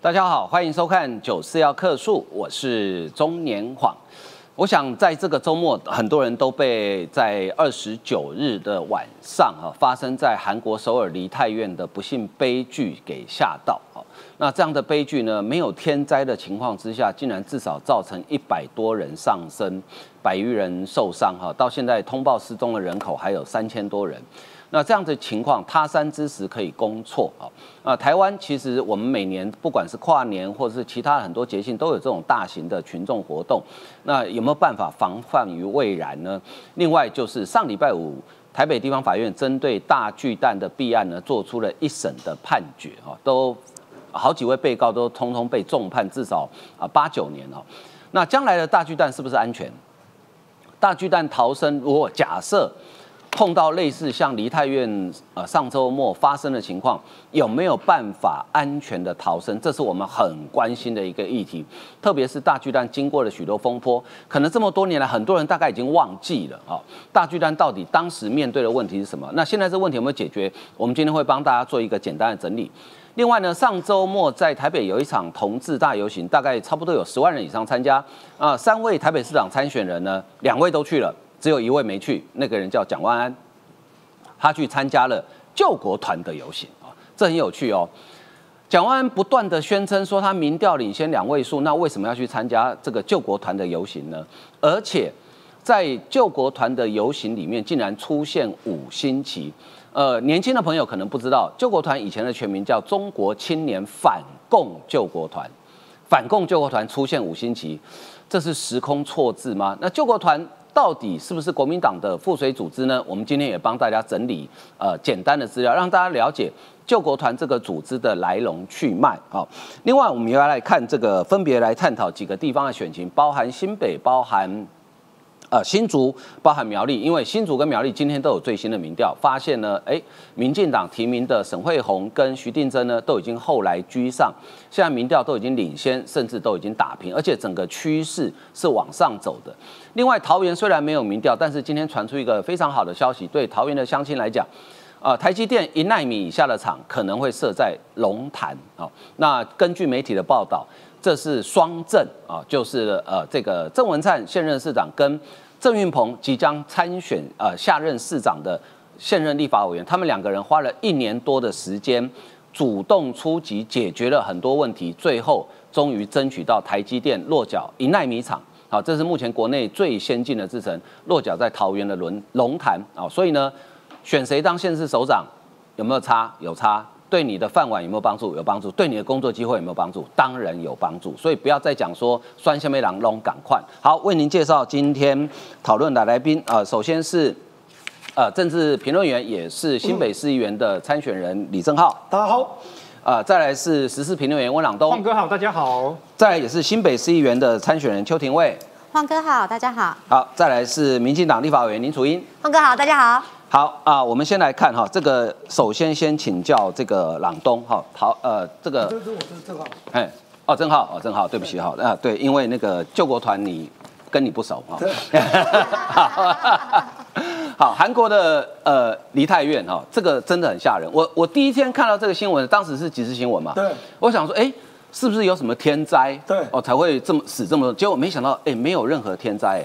大家好，欢迎收看九四要客诉，我是中年晃。我想在这个周末，很多人都被在二十九日的晚上哈，发生在韩国首尔梨泰院的不幸悲剧给吓到啊。那这样的悲剧呢，没有天灾的情况之下，竟然至少造成一百多人丧生，百余人受伤哈。到现在通报失踪的人口还有三千多人。那这样的情况，他山之石可以攻错啊！啊，台湾其实我们每年不管是跨年或者是其他很多节庆，都有这种大型的群众活动。那有没有办法防范于未然呢？另外就是上礼拜五，台北地方法院针对大巨蛋的弊案呢，做出了一审的判决啊，都好几位被告都通通被重判至少啊八九年哦。那将来的大巨蛋是不是安全？大巨蛋逃生，如果假设。碰到类似像梨泰院呃上周末发生的情况，有没有办法安全的逃生？这是我们很关心的一个议题。特别是大巨蛋经过了许多风波，可能这么多年来，很多人大概已经忘记了啊。大巨蛋到底当时面对的问题是什么？那现在这问题有没有解决？我们今天会帮大家做一个简单的整理。另外呢，上周末在台北有一场同志大游行，大概差不多有十万人以上参加啊。三位台北市长参选人呢，两位都去了。只有一位没去，那个人叫蒋万安，他去参加了救国团的游行啊，这很有趣哦。蒋万安不断的宣称说他民调领先两位数，那为什么要去参加这个救国团的游行呢？而且在救国团的游行里面，竟然出现五星旗。呃，年轻的朋友可能不知道，救国团以前的全名叫中国青年反共救国团，反共救国团出现五星旗，这是时空错字吗？那救国团。到底是不是国民党的附水组织呢？我们今天也帮大家整理呃简单的资料，让大家了解救国团这个组织的来龙去脉。好，另外我们也要来看这个，分别来探讨几个地方的选情，包含新北，包含。呃，新竹包含苗栗，因为新竹跟苗栗今天都有最新的民调，发现呢，哎，民进党提名的沈惠宏跟徐定珍呢，都已经后来居上，现在民调都已经领先，甚至都已经打平，而且整个趋势是往上走的。另外，桃园虽然没有民调，但是今天传出一个非常好的消息，对桃园的乡亲来讲，啊，台积电一纳米以下的厂可能会设在龙潭啊。那根据媒体的报道。这是双郑啊，就是呃，这个郑文灿现任市长跟郑运鹏即将参选呃下任市长的现任立法委员，他们两个人花了一年多的时间，主动出击，解决了很多问题，最后终于争取到台积电落脚一奈米厂。好，这是目前国内最先进的制程，落脚在桃园的龙龙潭啊。所以呢，选谁当县市首长有没有差？有差。对你的饭碗有没有帮助？有帮助。对你的工作机会有没有帮助？当然有帮助。所以不要再讲说酸下面狼龙赶快。好，为您介绍今天讨论的来宾啊，首先是呃政治评论员，也是新北市议员的参选人李正浩。大家好。啊，再来是时事评论员温朗东。黄哥好，大家好。再来也是新北市议员的参选人邱廷卫。黄哥好，大家好。好，再来是民进党立法委员林楚英。黄哥好，大家好。好啊，我们先来看哈，这个首先先请教这个朗东哈，好呃，这个这是我是郑浩，哎，哦郑浩哦郑浩，对不起哈啊对，因为那个救国团你跟你不熟哈，好，韩国的呃梨泰院哈，这个真的很吓人，我我第一天看到这个新闻，当时是即时新闻嘛，对，我想说哎，是不是有什么天灾，对，哦才会这么死这么多，结果没想到哎没有任何天灾哎。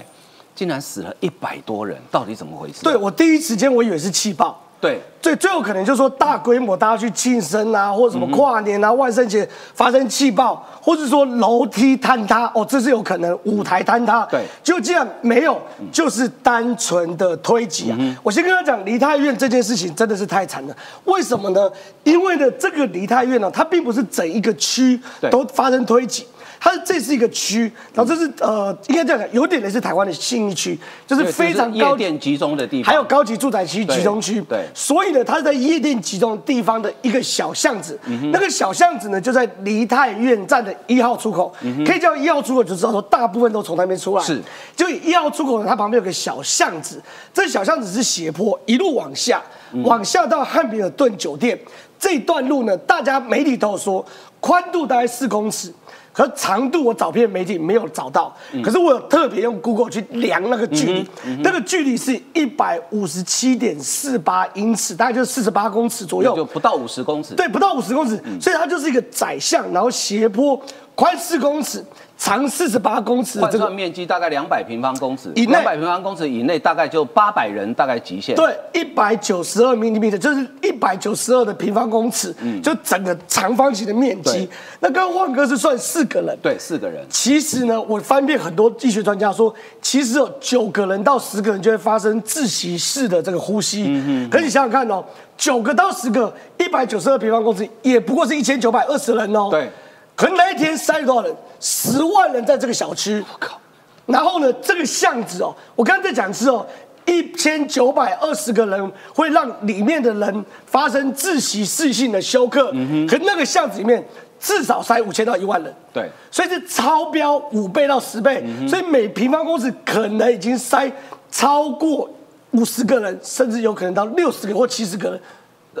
竟然死了一百多人，到底怎么回事？对我第一时间我以为是气爆，对，最最有可能就是说大规模大家去庆生啊，或者什么跨年啊、万圣节发生气爆，或者说楼梯坍塌，哦，这是有可能，舞台坍塌，对，就这样没有，就是单纯的推挤啊。我先跟他讲，梨泰院这件事情真的是太惨了，为什么呢？因为呢，这个梨泰院呢，它并不是整一个区都发生推挤。它这是一个区，然后这是呃，应该这样讲，有点类似台湾的信义区，就是非常高店集中的地方，还有高级住宅区集中区。对，所以呢，它是在夜店集中地方的一个小巷子。那个小巷子呢，就在梨泰院站的一号出口，可以叫一号出口，就知道说大部分都从那边出来。是，就一号出口呢，它旁边有个小巷子，这小巷子是斜坡，一路往下，往下到汉比尔顿酒店这段路呢，大家媒体都有说宽度大概四公尺。可是长度我找遍媒体没有找到，可是我有特别用 Google 去量那个距离，那个距离是一百五十七点四八英尺，大概就是四十八公尺左右，就不到五十公尺。对，不到五十公尺，所以它就是一个窄巷，然后斜坡，宽四公尺。长四十八公尺，换算面积大概两百平方公尺，以内两百平方公尺以内大概就八百人，大概极限。对，一百九十二米米的，就是一百九十二的平方公尺，嗯就整个长方形的面积。那刚刚焕哥是算四个人，对，四个人。其实呢，我翻遍很多医学专家说，其实有九个人到十个人就会发生窒息式的这个呼吸。嗯可你想想看哦，九个到十个，一百九十二平方公尺，也不过是一千九百二十人哦。对。可能那一天塞了多少人？十万人在这个小区。我靠！然后呢，这个巷子哦，我刚才在讲是哦，一千九百二十个人会让里面的人发生窒息式性的休克。嗯哼。可那个巷子里面至少塞五千到一万人。对。所以是超标五倍到十倍。所以每平方公尺可能已经塞超过五十个人，甚至有可能到六十个或七十个人。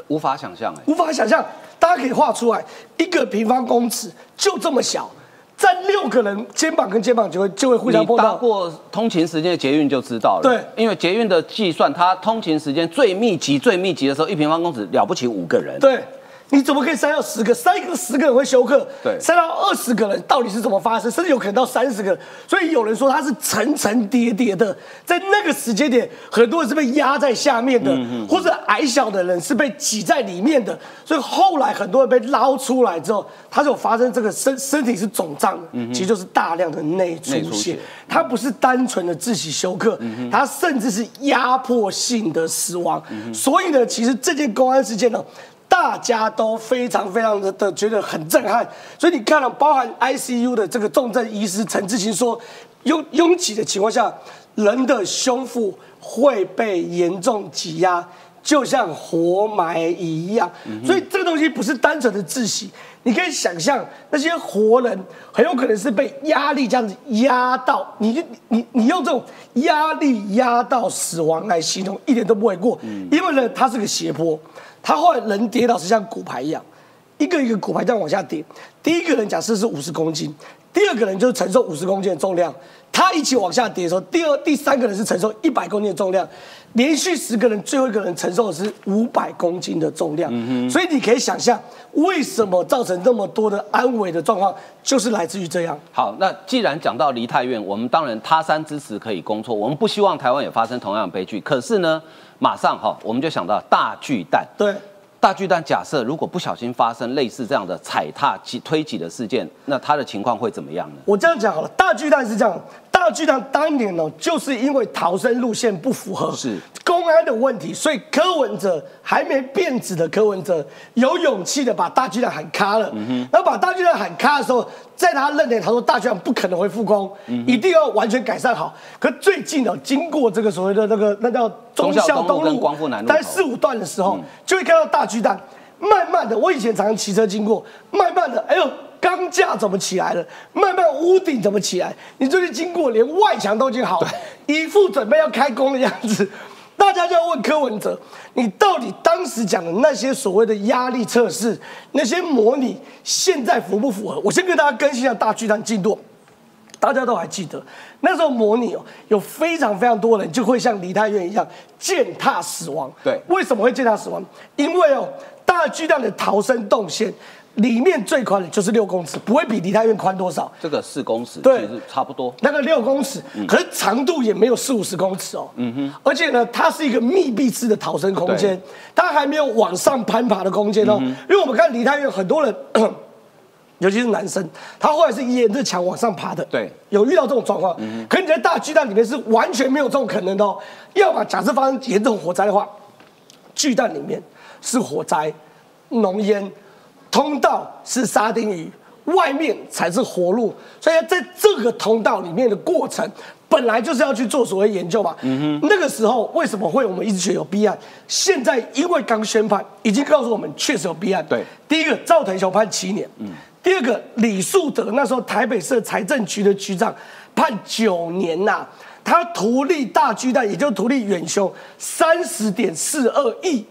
无法想象哎，无法想象。大家可以画出来，一个平方公尺就这么小，站六个人肩膀跟肩膀就会就会互相碰到。搭过通勤时间的捷运就知道了。对，因为捷运的计算，它通勤时间最密集、最密集的时候，一平方公尺了不起五个人。对。你怎么可以塞到十个？塞个十个人会休克，对，塞到二十个人到底是怎么发生？甚至有可能到三十个。所以有人说他是层层叠叠的，在那个时间点，很多人是被压在下面的，或者矮小的人是被挤在里面的。所以后来很多人被捞出来之后，他就发生这个身身体是肿胀的，其实就是大量的内出血。它不是单纯的窒息休克，它甚至是压迫性的死亡。所以呢，其实这件公安事件呢。大家都非常非常的的觉得很震撼，所以你看了包含 ICU 的这个重症医师陈志清说，拥拥挤的情况下，人的胸腹会被严重挤压，就像活埋一样。所以这个东西不是单纯的窒息，你可以想象那些活人很有可能是被压力这样子压到，你你你用这种压力压到死亡来形容，一点都不为过。因为呢，它是个斜坡。他后来人跌倒是像骨牌一样，一个一个骨牌这样往下跌。第一个人假设是五十公斤，第二个人就是承受五十公斤的重量，他一起往下跌的时候，第二、第三个人是承受一百公斤的重量，连续十个人，最后一个人承受的是五百公斤的重量。所以你可以想象，为什么造成那么多的安危的状况，就是来自于这样。好，那既然讲到梨泰院，我们当然他山之石可以攻错，我们不希望台湾也发生同样的悲剧。可是呢？马上哈，我们就想到大巨蛋。对，大巨蛋假设如果不小心发生类似这样的踩踏挤推挤的事件，那它的情况会怎么样呢？我这样讲好了，大巨蛋是这样。大巨蛋当年呢，就是因为逃生路线不符合，是公安的问题，所以柯文哲还没变质的柯文哲有勇气的把大巨蛋喊卡了。然后把大巨蛋喊卡的时候，在他认定他说大巨蛋不可能会复工，一定要完全改善好。可最近呢，经过这个所谓的那个那叫忠孝东路跟光复南路，在四五段的时候，就会看到大巨蛋慢慢的。我以前常常骑车经过，慢慢的，哎呦。钢架怎么起来了？慢慢屋顶怎么起来？你最近经过，连外墙都已经好了，一副准备要开工的样子。大家就要问柯文哲，你到底当时讲的那些所谓的压力测试，那些模拟，现在符不符合？我先跟大家更新一下大巨蛋进度。大家都还记得，那时候模拟哦，有非常非常多人就会像梨泰院一样践踏死亡。对，为什么会践踏死亡？因为哦，大巨蛋的逃生动线。里面最宽的就是六公尺，不会比梨泰院宽多少。这个四公尺，对，差不多。那个六公尺，可是长度也没有四五十公尺哦。嗯哼。而且呢，它是一个密闭式的逃生空间，它还没有往上攀爬的空间哦。因为我们看梨泰院，很多人，尤其是男生，他后来是沿着墙往上爬的。对。有遇到这种状况，可你在大巨蛋里面是完全没有这种可能的哦。要么假设发生严重火灾的话，巨蛋里面是火灾、浓烟。通道是沙丁鱼，外面才是活路，所以在这个通道里面的过程，本来就是要去做所谓研究嘛。嗯哼，那个时候为什么会我们一直觉得有弊案？现在因为刚宣判，已经告诉我们确实有弊案。对，第一个赵腾雄判七年，嗯，第二个李树德那时候台北市财政局的局长判九年呐，他图利大巨蛋，也就图利远雄三十点四二亿。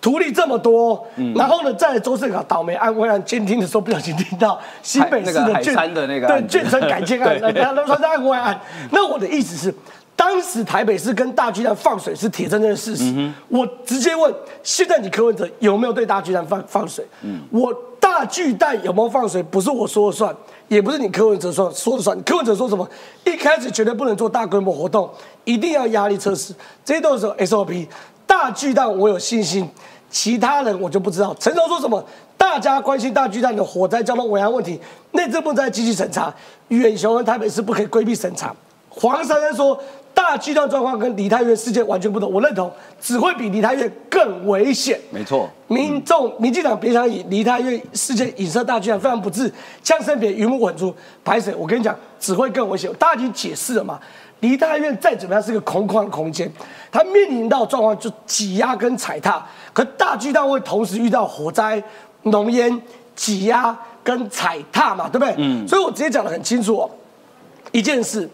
图利这么多，然后呢，在周盛考倒霉案、未案监听的时候，不小心听到新北市的卷的那个对卷城改建案，然后说是案外案。那我的意思是，当时台北市跟大巨蛋放水是铁铮铮的事实。我直接问，现在你柯文哲有没有对大巨蛋放放水？我大巨蛋有没有放水？不是我说了算，也不是你柯文哲说说了算。柯文哲说什么？一开始绝对不能做大规模活动，一定要压力测试，这些都是 SOP。大巨蛋我有信心。其他人我就不知道。陈总说什么？大家关心大巨蛋的火灾、交通违安问题，内政部在积极审查。远雄和台北市不可以规避审查。黄珊珊说，大巨蛋状况跟梨泰院事件完全不同，我认同，只会比梨泰院更危险。没错，民众、民进党别想以梨泰院事件影射大巨蛋，非常不智，枪声别鱼目混珠。排水，我跟你讲，只会更危险。大家已经解释了嘛？梨泰院再怎么样是个空旷空间，它面临到状况就挤压跟踩踏。可大巨蛋会同时遇到火灾、浓烟、挤压跟踩踏嘛，对不对？嗯。所以我直接讲的很清楚哦，一件事，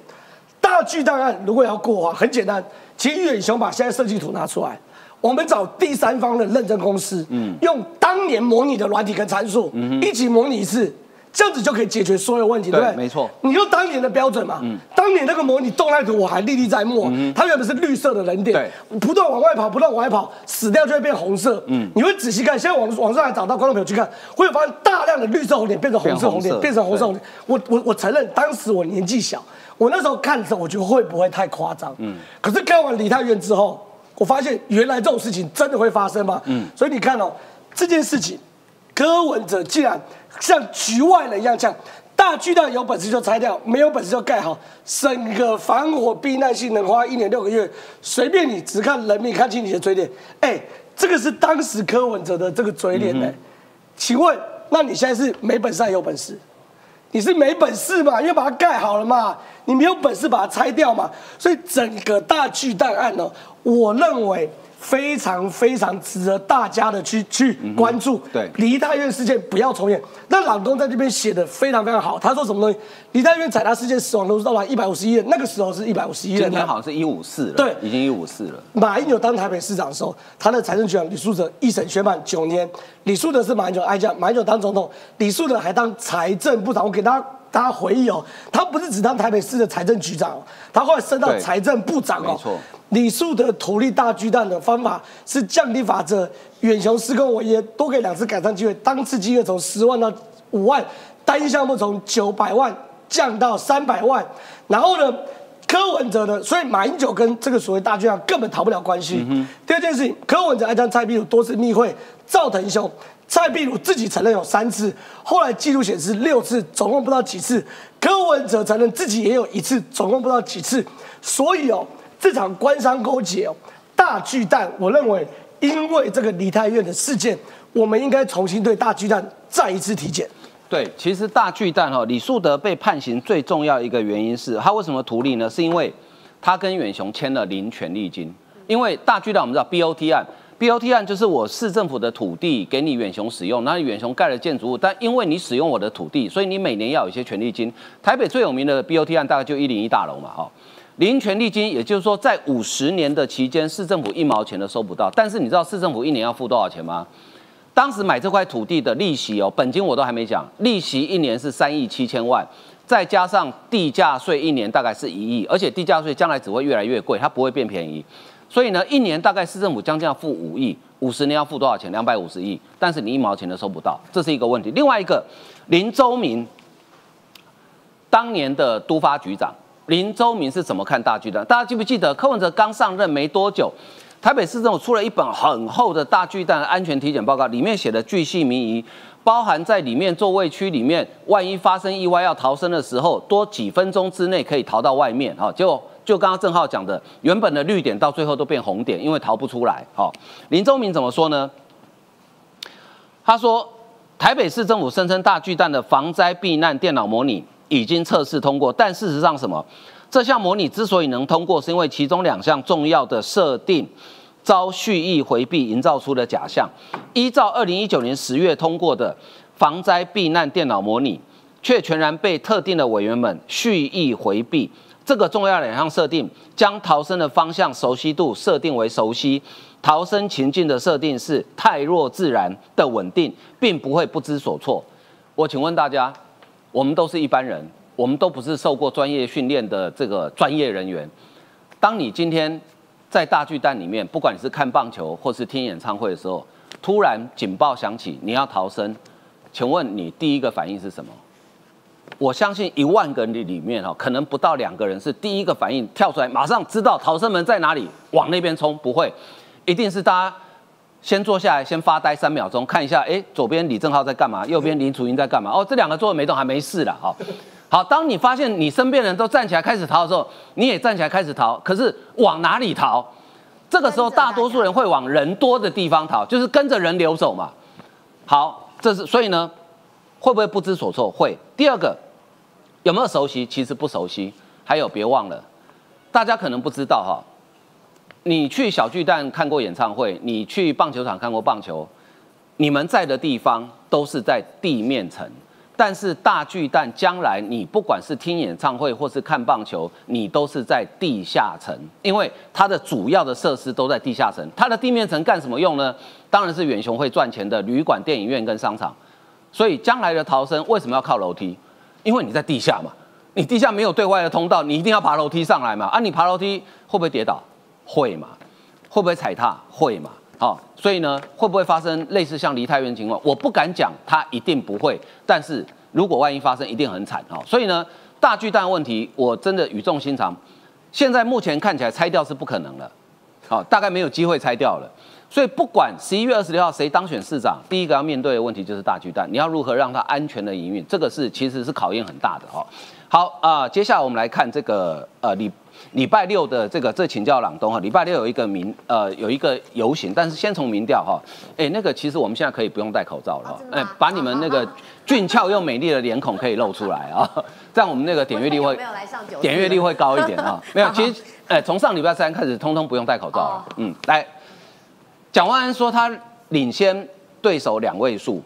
大巨蛋案如果要过的话，很简单，请远雄把现在设计图拿出来，我们找第三方的认证公司，嗯，用当年模拟的软体跟参数，嗯，一起模拟一次。这样子就可以解决所有问题，对不对？没错。你用当年的标准嘛，嗯当年那个模拟动态图我还历历在目。它原本是绿色的人点，不断往外跑，不断往外跑，死掉就会变红色。嗯，你会仔细看，现在网网上还找到观众朋友去看，会发现大量的绿色红点变成红色红点，变成红色红点。我我我承认，当时我年纪小，我那时候看的时候，我觉得会不会太夸张？嗯。可是看完李太院之后，我发现原来这种事情真的会发生嘛？嗯。所以你看哦，这件事情，柯文哲竟然。像局外人一样，像大巨蛋有本事就拆掉，没有本事就盖好。整个防火避难性能花一年六个月，随便你，只看人命，看清你的嘴脸。哎，这个是当时柯文哲的这个嘴脸呢。请问，那你现在是没本事还有本事？你是没本事嘛？因为把它盖好了嘛，你没有本事把它拆掉嘛。所以整个大巨蛋案呢，我认为。非常非常值得大家的去去关注。对，梨泰院事件不要重演。那朗东在这边写的非常非常好。他说什么东西？梨泰院踩踏事件死亡人数到达一百五十一人，那个时候是一百五十一人。今天好像是一五四了。对，已经一五四了。马英九当台北市长的时候，他的财政局长李树德一审宣判九年。李树德是马英九爱将，马英九当总统，李树德还当财政部长。我给大家大家回忆哦，他不是只当台北市的财政局长，他后来升到财政部长哦。没错。李树的土力大巨蛋的方法是降低法则，远雄施工我也，多给两次改善机会，当次金额从十万到五万，单一项目从九百万降到三百万。然后呢，柯文哲呢，所以马英九跟这个所谓大巨蛋根本逃不了关系。第二件事情，柯文哲爱将蔡壁如多次密会赵腾雄，蔡壁如自己承认有三次，后来记录显示六次，总共不知道几次。柯文哲承认自己也有一次，总共不知道几次。所以哦。这场官商勾结哦，大巨蛋，我认为因为这个梨泰院的事件，我们应该重新对大巨蛋再一次体检。对，其实大巨蛋哈，李树德被判刑最重要一个原因是他为什么图利呢？是因为他跟远雄签了零权利金。因为大巨蛋我们知道 BOT 案，BOT 案就是我市政府的土地给你远雄使用，那远雄盖了建筑物，但因为你使用我的土地，所以你每年要有一些权利金。台北最有名的 BOT 案大概就一零一大楼嘛，哈。零权利金，也就是说，在五十年的期间，市政府一毛钱都收不到。但是你知道市政府一年要付多少钱吗？当时买这块土地的利息哦，本金我都还没讲，利息一年是三亿七千万，再加上地价税一年大概是一亿，而且地价税将来只会越来越贵，它不会变便宜。所以呢，一年大概市政府将近要付五亿，五十年要付多少钱？两百五十亿，但是你一毛钱都收不到，这是一个问题。另外一个，林周明当年的都发局长。林周明是怎么看大巨蛋？大家记不记得柯文哲刚上任没多久，台北市政府出了一本很厚的大巨蛋安全体检报告，里面写的巨细靡遗，包含在里面座位区里面，万一发生意外要逃生的时候，多几分钟之内可以逃到外面。哈，就就刚刚郑浩讲的，原本的绿点到最后都变红点，因为逃不出来。好，林宗明怎么说呢？他说，台北市政府声称大巨蛋的防灾避难电脑模拟。已经测试通过，但事实上什么？这项模拟之所以能通过，是因为其中两项重要的设定遭蓄意回避，营造出的假象。依照二零一九年十月通过的防灾避难电脑模拟，却全然被特定的委员们蓄意回避。这个重要两项设定，将逃生的方向熟悉度设定为熟悉。逃生情境的设定是太弱自然的稳定，并不会不知所措。我请问大家，我们都是一般人，我们都不是受过专业训练的这个专业人员。当你今天在大巨蛋里面，不管你是看棒球或是听演唱会的时候，突然警报响起，你要逃生，请问你第一个反应是什么？我相信一万个人里面哈，可能不到两个人是第一个反应跳出来，马上知道逃生门在哪里，往那边冲。不会，一定是大家先坐下来，先发呆三秒钟，看一下，哎，左边李正浩在干嘛？右边林楚英在干嘛？哦，这两个坐没动，还没事了。哈，好，当你发现你身边人都站起来开始逃的时候，你也站起来开始逃。可是往哪里逃？这个时候大多数人会往人多的地方逃，就是跟着人流走嘛。好，这是所以呢，会不会不知所措？会。第二个。有没有熟悉？其实不熟悉。还有，别忘了，大家可能不知道哈。你去小巨蛋看过演唱会，你去棒球场看过棒球，你们在的地方都是在地面层。但是大巨蛋将来，你不管是听演唱会或是看棒球，你都是在地下层，因为它的主要的设施都在地下层。它的地面层干什么用呢？当然是远雄会赚钱的旅馆、电影院跟商场。所以将来的逃生为什么要靠楼梯？因为你在地下嘛，你地下没有对外的通道，你一定要爬楼梯上来嘛。啊，你爬楼梯会不会跌倒？会嘛？会不会踩踏？会嘛？好，所以呢，会不会发生类似像梨泰院情况？我不敢讲，它一定不会。但是如果万一发生，一定很惨哦。所以呢，大巨蛋问题，我真的语重心长。现在目前看起来拆掉是不可能了，好，大概没有机会拆掉了。所以不管十一月二十六号谁当选市长，第一个要面对的问题就是大巨蛋，你要如何让它安全的营运，这个是其实是考验很大的哈。好啊，接下来我们来看这个呃礼礼拜六的这个这请教朗东哈，礼拜六有一个民呃有一个游行，但是先从民调哈，哎那个其实我们现在可以不用戴口罩了哈，哎把你们那个俊俏又美丽的脸孔可以露出来啊，这样我们那个点阅率会点阅率会高一点啊，没有 其实哎从上礼拜三开始通通不用戴口罩了，嗯来。蒋万安说他领先对手两位数，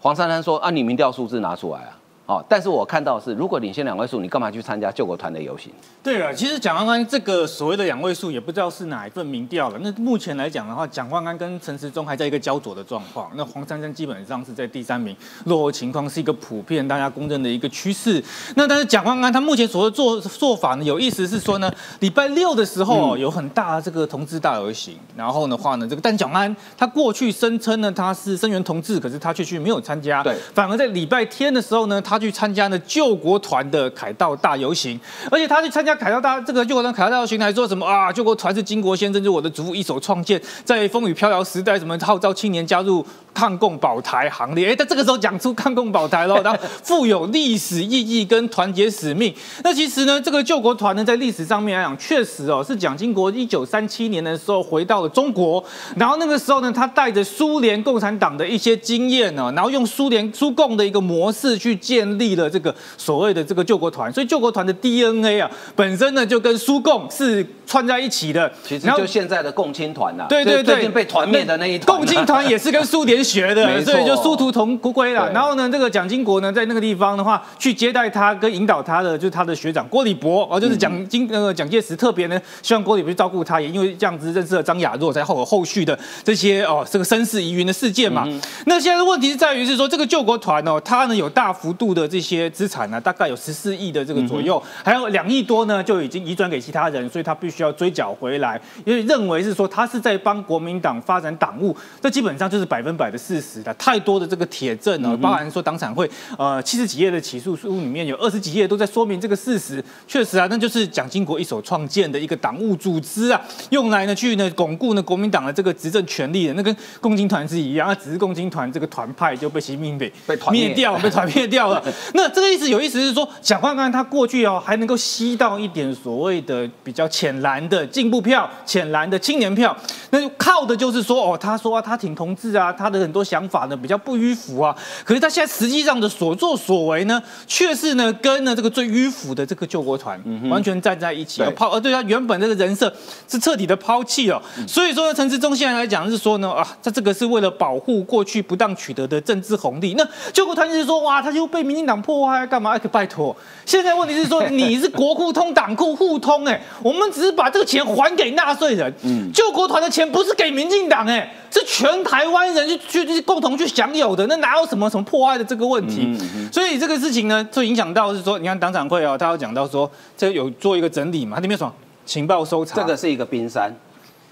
黄珊珊说啊，你民调数字拿出来啊。哦，但是我看到是，如果领先两位数，你干嘛去参加救国团的游行？对了，其实蒋万安这个所谓的两位数，也不知道是哪一份民调了。那目前来讲的话，蒋万安跟陈时中还在一个焦灼的状况。那黄珊珊基本上是在第三名，落后情况是一个普遍大家公认的一个趋势。那但是蒋万安他目前所做做法呢，有意思是说呢，礼拜六的时候有很大的这个同志大游行，然后的话呢，这个但蒋万安他过去声称呢他是声援同志，可是他却去没有参加，对，反而在礼拜天的时候呢，他。去参加呢救国团的凯道大游行，而且他去参加凯道大这个救国团凯道大游行，还说什么啊？救国团是金国先生，是我的祖父一手创建，在风雨飘摇时代，什么号召青年加入抗共保台行列？哎，他这个时候讲出抗共保台了，然后富有历史意义跟团结使命。那其实呢，这个救国团呢，在历史上面来讲，确实哦，是蒋经国一九三七年的时候回到了中国，然后那个时候呢，他带着苏联共产党的一些经验呢，然后用苏联苏共的一个模式去建。立了这个所谓的这个救国团，所以救国团的 DNA 啊，本身呢就跟苏共是串在一起的。其实就现在的共青团呐，对对对，最近被团灭的那一团。共青团也是跟苏联学的，所以就殊途同归了。然后呢，这个蒋经国呢，在那个地方的话，去接待他跟引导他的，就是他的学长郭礼博哦，就是蒋经那个蒋介石特别呢，希望郭礼博去照顾他，也因为这样子认识了张雅若，才后有后续的这些哦，这个身世疑云的事件嘛。那现在的问题是在于是说，这个救国团哦，他呢有大幅度的。这些资产呢，大概有十四亿的这个左右，还有两亿多呢，就已经移转给其他人，所以他必须要追缴回来，因为认为是说他是在帮国民党发展党务，这基本上就是百分百的事实的。太多的这个铁证呢，包含说党产会呃七十几页的起诉书里面有二十几页都在说明这个事实，确实啊，那就是蒋经国一手创建的一个党务组织啊，用来呢去呢巩固呢国民党的这个执政权力的，那跟共青团是一样，只是共青团这个团派就被习近平被灭掉，被团灭掉了。那这个意思有意思是说，蒋万安他过去哦还能够吸到一点所谓的比较浅蓝的进步票、浅蓝的青年票，那就靠的就是说哦，他说啊他挺同志啊，他的很多想法呢比较不迂腐啊。可是他现在实际上的所作所为呢，却是呢跟呢这个最迂腐的这个救国团完全站在一起，抛而对他原本这个人设是彻底的抛弃哦。所以说呢，陈志忠现在来讲是说呢啊，他这个是为了保护过去不当取得的政治红利。那救国团就是说哇，他就被。民进党破坏干嘛？可拜托，现在问题是说你是国库通党库互通，哎，我们只是把这个钱还给纳税人，嗯，救国团的钱不是给民进党，哎，是全台湾人去去共同去享有的，那哪有什么什么破坏的这个问题？所以这个事情呢，就影响到是说，你看党长会哦，他有讲到说，这有做一个整理嘛，他里面说情报搜查，这个是一个冰山。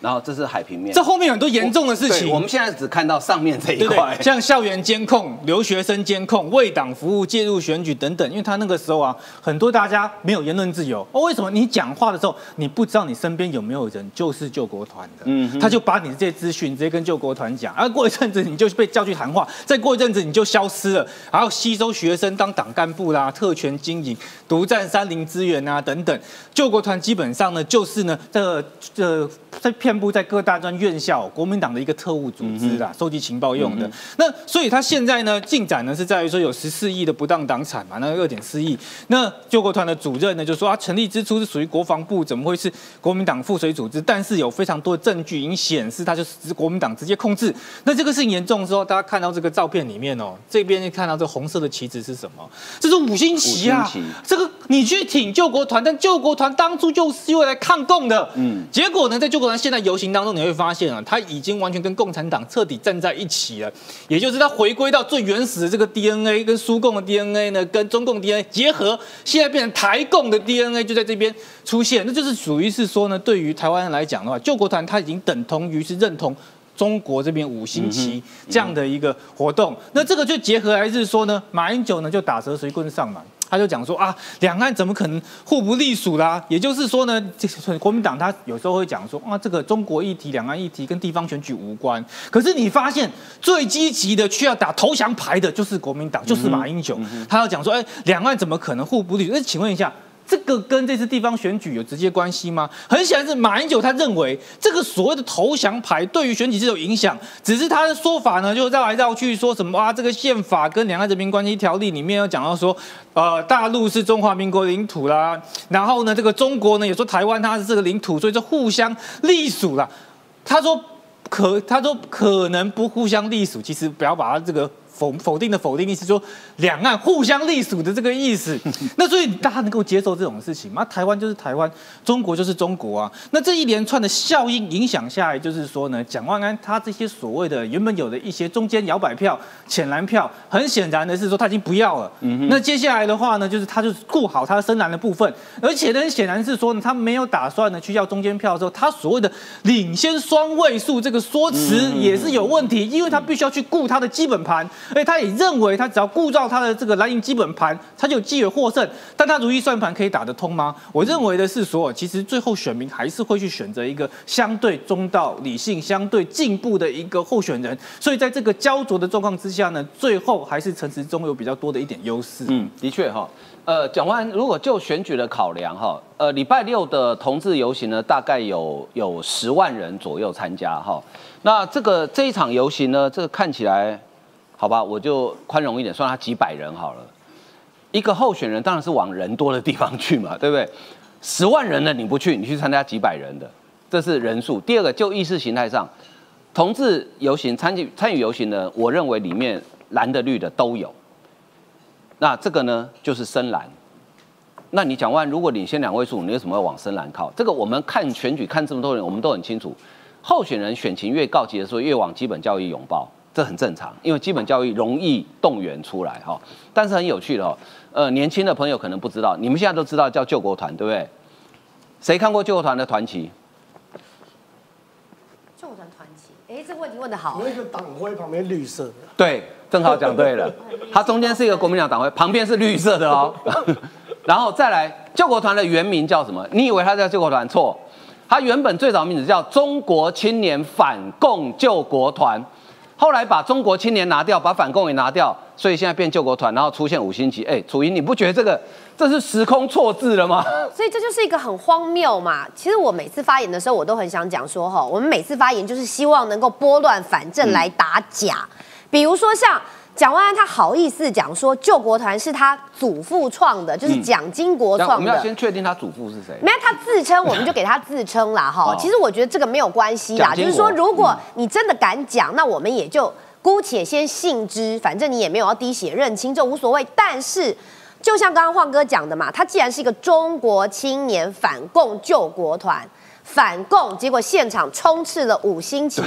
然后这是海平面，这后面有很多严重的事情。我们现在只看到上面这一块，像校园监控、留学生监控、为党服务、介入选举等等。因为他那个时候啊，很多大家没有言论自由。哦，为什么你讲话的时候，你不知道你身边有没有人就是救国团的？嗯，他就把你这些资讯直接跟救国团讲，而过一阵子你就被叫去谈话，再过一阵子你就消失了，然后吸收学生当党干部啦，特权经营、独占山林资源啊等等。救国团基本上呢，就是呢，这这在遍布在各大专院校，国民党的一个特务组织啦，收集情报用的。那所以他现在呢，进展呢是在于说有十四亿的不当党产嘛，那二点四亿。那救国团的主任呢就说，啊成立之初是属于国防部，怎么会是国民党附随组织？但是有非常多的证据已经显示，他就是国民党直接控制。那这个事情严重之后，大家看到这个照片里面哦，这边看到这红色的旗子是什么？这是五星旗啊！这个你去挺救国团，但救国团。当初就是用来抗共的，嗯，结果呢，在救国团现在游行当中，你会发现啊，他已经完全跟共产党彻底站在一起了，也就是他回归到最原始的这个 DNA，跟苏共的 DNA 呢，跟中共 DNA 结合，现在变成台共的 DNA 就在这边出现，那就是属于是说呢，对于台湾人来讲的话，救国团他已经等同于是认同中国这边五星旗这样的一个活动，那这个就结合还是说呢，马英九呢就打蛇随棍上嘛。他就讲说啊，两岸怎么可能互不隶属啦？也就是说呢，这国民党他有时候会讲说啊，这个中国议题、两岸议题跟地方选举无关。可是你发现最积极的需要打投降牌的就是国民党，就是马英九。他要讲说，哎，两岸怎么可能互不隶属？那请问一下。这个跟这次地方选举有直接关系吗？很显然是马英九他认为这个所谓的投降牌对于选举是有影响，只是他的说法呢，就绕来绕去说什么啊？这个宪法跟两岸人民关系条例里面有讲到说，呃，大陆是中华民国领土啦，然后呢，这个中国呢也说台湾它是这个领土，所以就互相隶属了。他说可，他说可能不互相隶属，其实不要把它这个。否否定的否定意思，说两岸互相隶属的这个意思。那所以大家能够接受这种事情吗？台湾就是台湾，中国就是中国啊。那这一连串的效应影响下来，就是说呢，蒋万安他这些所谓的原本有的一些中间摇摆票、浅蓝票，很显然的是说他已经不要了。那接下来的话呢，就是他就是顾好他深蓝的部分，而且呢，显然是说呢，他没有打算呢去要中间票的时候，他所谓的领先双位数这个说辞也是有问题，因为他必须要去顾他的基本盘。所以他也认为，他只要顾照他的这个蓝营基本盘，他就机会获胜。但他如意算盘可以打得通吗？我认为的是说，其实最后选民还是会去选择一个相对中道、理性、相对进步的一个候选人。所以在这个焦灼的状况之下呢，最后还是陈时中有比较多的一点优势。嗯，的确哈。呃，讲完如果就选举的考量哈，呃，礼拜六的同志游行呢，大概有有十万人左右参加哈。那这个这一场游行呢，这个看起来。好吧，我就宽容一点，算他几百人好了。一个候选人当然是往人多的地方去嘛，对不对？十万人的你不去，你去参加几百人的，这是人数。第二个，就意识形态上，同志游行参与参与游行的，我认为里面蓝的绿的都有。那这个呢，就是深蓝。那你讲完，如果领先两位数，你为什么要往深蓝靠？这个我们看选举看这么多人，我们都很清楚，候选人选情越告急的时候，越往基本教育拥抱。这很正常，因为基本教育容易动员出来哈。但是很有趣的哦，呃，年轻的朋友可能不知道，你们现在都知道叫救国团，对不对？谁看过救国团的团旗？救国团团旗，哎，这个问题问的好。那个党徽旁边绿色的。对，正好讲对了，它中间是一个国民党党徽，旁边是绿色的哦。然后再来，救国团的原名叫什么？你以为它叫救国团？错，它原本最早名字叫中国青年反共救国团。后来把中国青年拿掉，把反共也拿掉，所以现在变救国团，然后出现五星级。哎，楚莹，你不觉得这个这是时空错置了吗？所以这就是一个很荒谬嘛。其实我每次发言的时候，我都很想讲说，哈，我们每次发言就是希望能够拨乱反正来打假，比如说像。蒋万安他好意思讲说救国团是他祖父创的，就是蒋经国创的。我们要先确定他祖父是谁。没有他自称，我们就给他自称啦 哈。其实我觉得这个没有关系啦，就是说如果你真的敢讲，那我们也就。姑且先信之，反正你也没有要滴血认亲，这无所谓。但是，就像刚刚晃哥讲的嘛，他既然是一个中国青年反共救国团。反共，结果现场充斥了五星旗，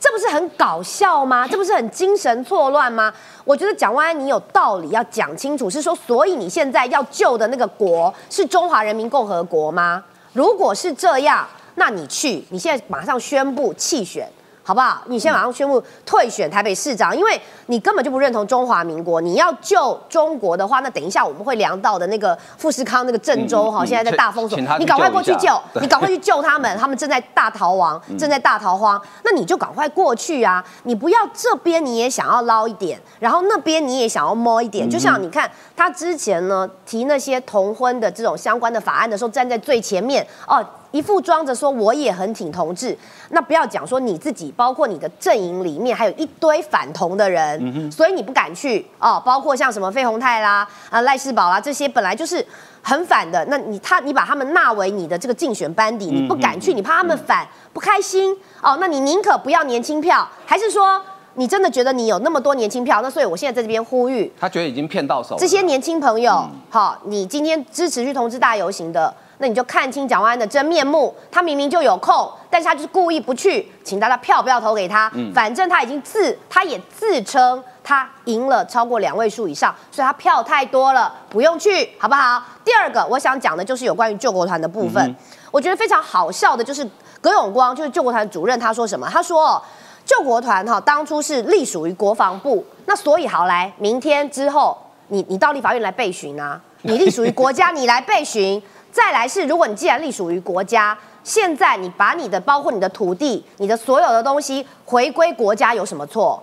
这不是很搞笑吗？这不是很精神错乱吗？我觉得蒋万安你有道理要讲清楚，是说，所以你现在要救的那个国是中华人民共和国吗？如果是这样，那你去，你现在马上宣布弃选。好不好？你先马上宣布退选台北市长，因为你根本就不认同中华民国。你要救中国的话，那等一下我们会量到的那个富士康那个郑州哈，现在在大封锁，你赶快过去救，你赶快去救他们，他们正在大逃亡，正在大逃荒，那你就赶快过去啊！你不要这边你也想要捞一点，然后那边你也想要摸一点，就像你看他之前呢提那些同婚的这种相关的法案的时候，站在最前面哦。一副装着说我也很挺同志，那不要讲说你自己，包括你的阵营里面还有一堆反同的人，所以你不敢去哦。包括像什么费鸿泰啦、啊赖世宝啦这些本来就是很反的，那你他你把他们纳为你的这个竞选班底，你不敢去，你怕他们反不开心哦。那你宁可不要年轻票，还是说你真的觉得你有那么多年轻票？那所以我现在在这边呼吁，他觉得已经骗到手，这些年轻朋友，好，你今天支持去同志大游行的。那你就看清蒋万安的真面目，他明明就有空，但是他就是故意不去，请大家票不要投给他，反正他已经自，他也自称他赢了超过两位数以上，所以他票太多了，不用去，好不好？第二个我想讲的就是有关于救国团的部分，我觉得非常好笑的就是葛永光就是救国团主任，他说什么？他说救国团哈当初是隶属于国防部，那所以好来，明天之后你你到立法院来备询啊，你隶属于国家，你来备询。再来是，如果你既然隶属于国家，现在你把你的包括你的土地、你的所有的东西回归国家，有什么错？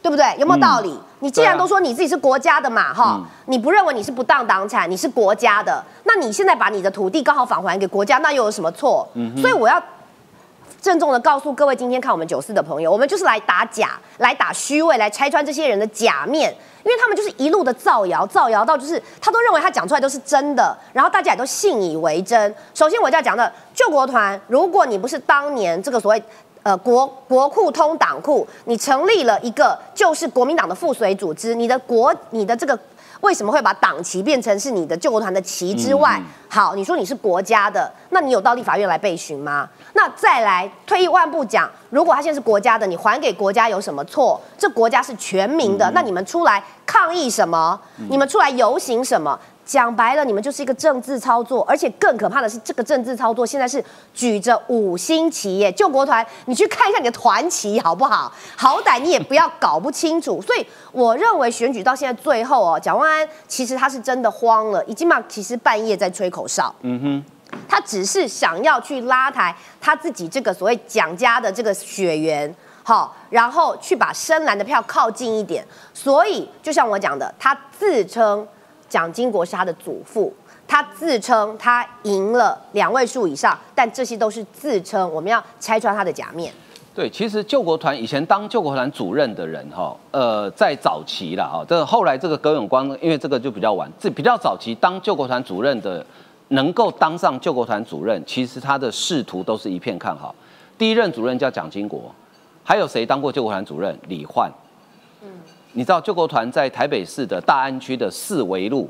对不对？有没有道理？你既然都说你自己是国家的嘛，哈，你不认为你是不当党产，你是国家的，那你现在把你的土地刚好返还给国家，那又有什么错？所以我要。郑重的告诉各位，今天看我们九四的朋友，我们就是来打假，来打虚伪，来拆穿这些人的假面，因为他们就是一路的造谣，造谣到就是他都认为他讲出来都是真的，然后大家也都信以为真。首先我就要讲的救国团，如果你不是当年这个所谓呃国国库通党库，你成立了一个就是国民党的附随组织，你的国你的这个。为什么会把党旗变成是你的救国团的旗之外？好，你说你是国家的，那你有到立法院来备询吗？那再来退一万步讲，如果他现在是国家的，你还给国家有什么错？这国家是全民的，那你们出来抗议什么？你们出来游行什么？讲白了，你们就是一个政治操作，而且更可怕的是，这个政治操作现在是举着五星旗耶，救国团，你去看一下你的团旗好不好？好歹你也不要搞不清楚。所以我认为选举到现在最后哦，蒋万安其实他是真的慌了，已经嘛其实半夜在吹口哨，嗯哼，他只是想要去拉抬他自己这个所谓蒋家的这个血缘，好，然后去把深蓝的票靠近一点。所以就像我讲的，他自称。蒋经国是他的祖父，他自称他赢了两位数以上，但这些都是自称。我们要拆穿他的假面。对，其实救国团以前当救国团主任的人，哈，呃，在早期了，哈，这后来这个葛永光，因为这个就比较晚，这比较早期当救国团主任的，能够当上救国团主任，其实他的仕途都是一片看好。第一任主任叫蒋经国，还有谁当过救国团主任？李焕。你知道救国团在台北市的大安区的四维路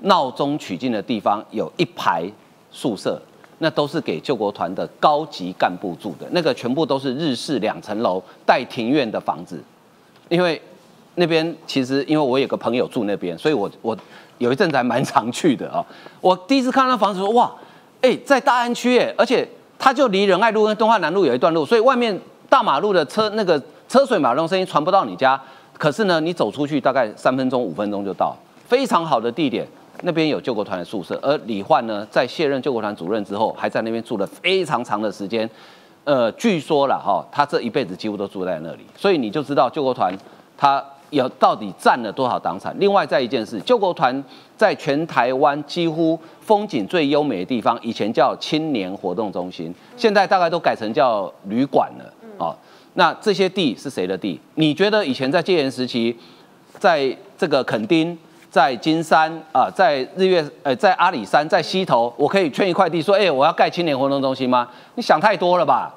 闹中取静的地方有一排宿舍，那都是给救国团的高级干部住的，那个全部都是日式两层楼带庭院的房子。因为那边其实因为我有个朋友住那边，所以我我有一阵子还蛮常去的啊。我第一次看到那房子说哇，哎，在大安区哎，而且它就离仁爱路跟东华南路有一段路，所以外面大马路的车那个车水马龙声音传不到你家。可是呢，你走出去大概三分钟、五分钟就到，非常好的地点。那边有救国团的宿舍，而李焕呢，在卸任救国团主任之后，还在那边住了非常长的时间。呃，据说了哈，他这一辈子几乎都住在那里，所以你就知道救国团他有到底占了多少党产。另外，再一件事，救国团在全台湾几乎风景最优美的地方，以前叫青年活动中心，现在大概都改成叫旅馆了啊。那这些地是谁的地？你觉得以前在戒严时期，在这个垦丁、在金山啊、在日月、呃、在阿里山、在溪头，我可以圈一块地说，哎，我要盖青年活动中心吗？你想太多了吧？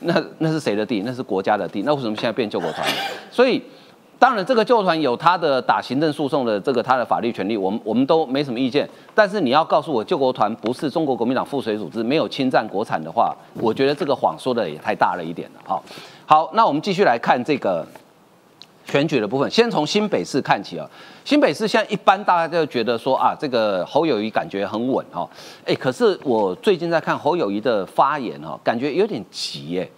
那那是谁的地？那是国家的地，那为什么现在变救国团？所以。当然，这个救团有他的打行政诉讼的这个他的法律权利，我们我们都没什么意见。但是你要告诉我救国团不是中国国民党附随组织，没有侵占国产的话，我觉得这个谎说的也太大了一点了。好，好，那我们继续来看这个选举的部分。先从新北市看起啊，新北市现在一般大家就觉得说啊，这个侯友谊感觉很稳哦，哎，可是我最近在看侯友谊的发言哦，感觉有点急耶。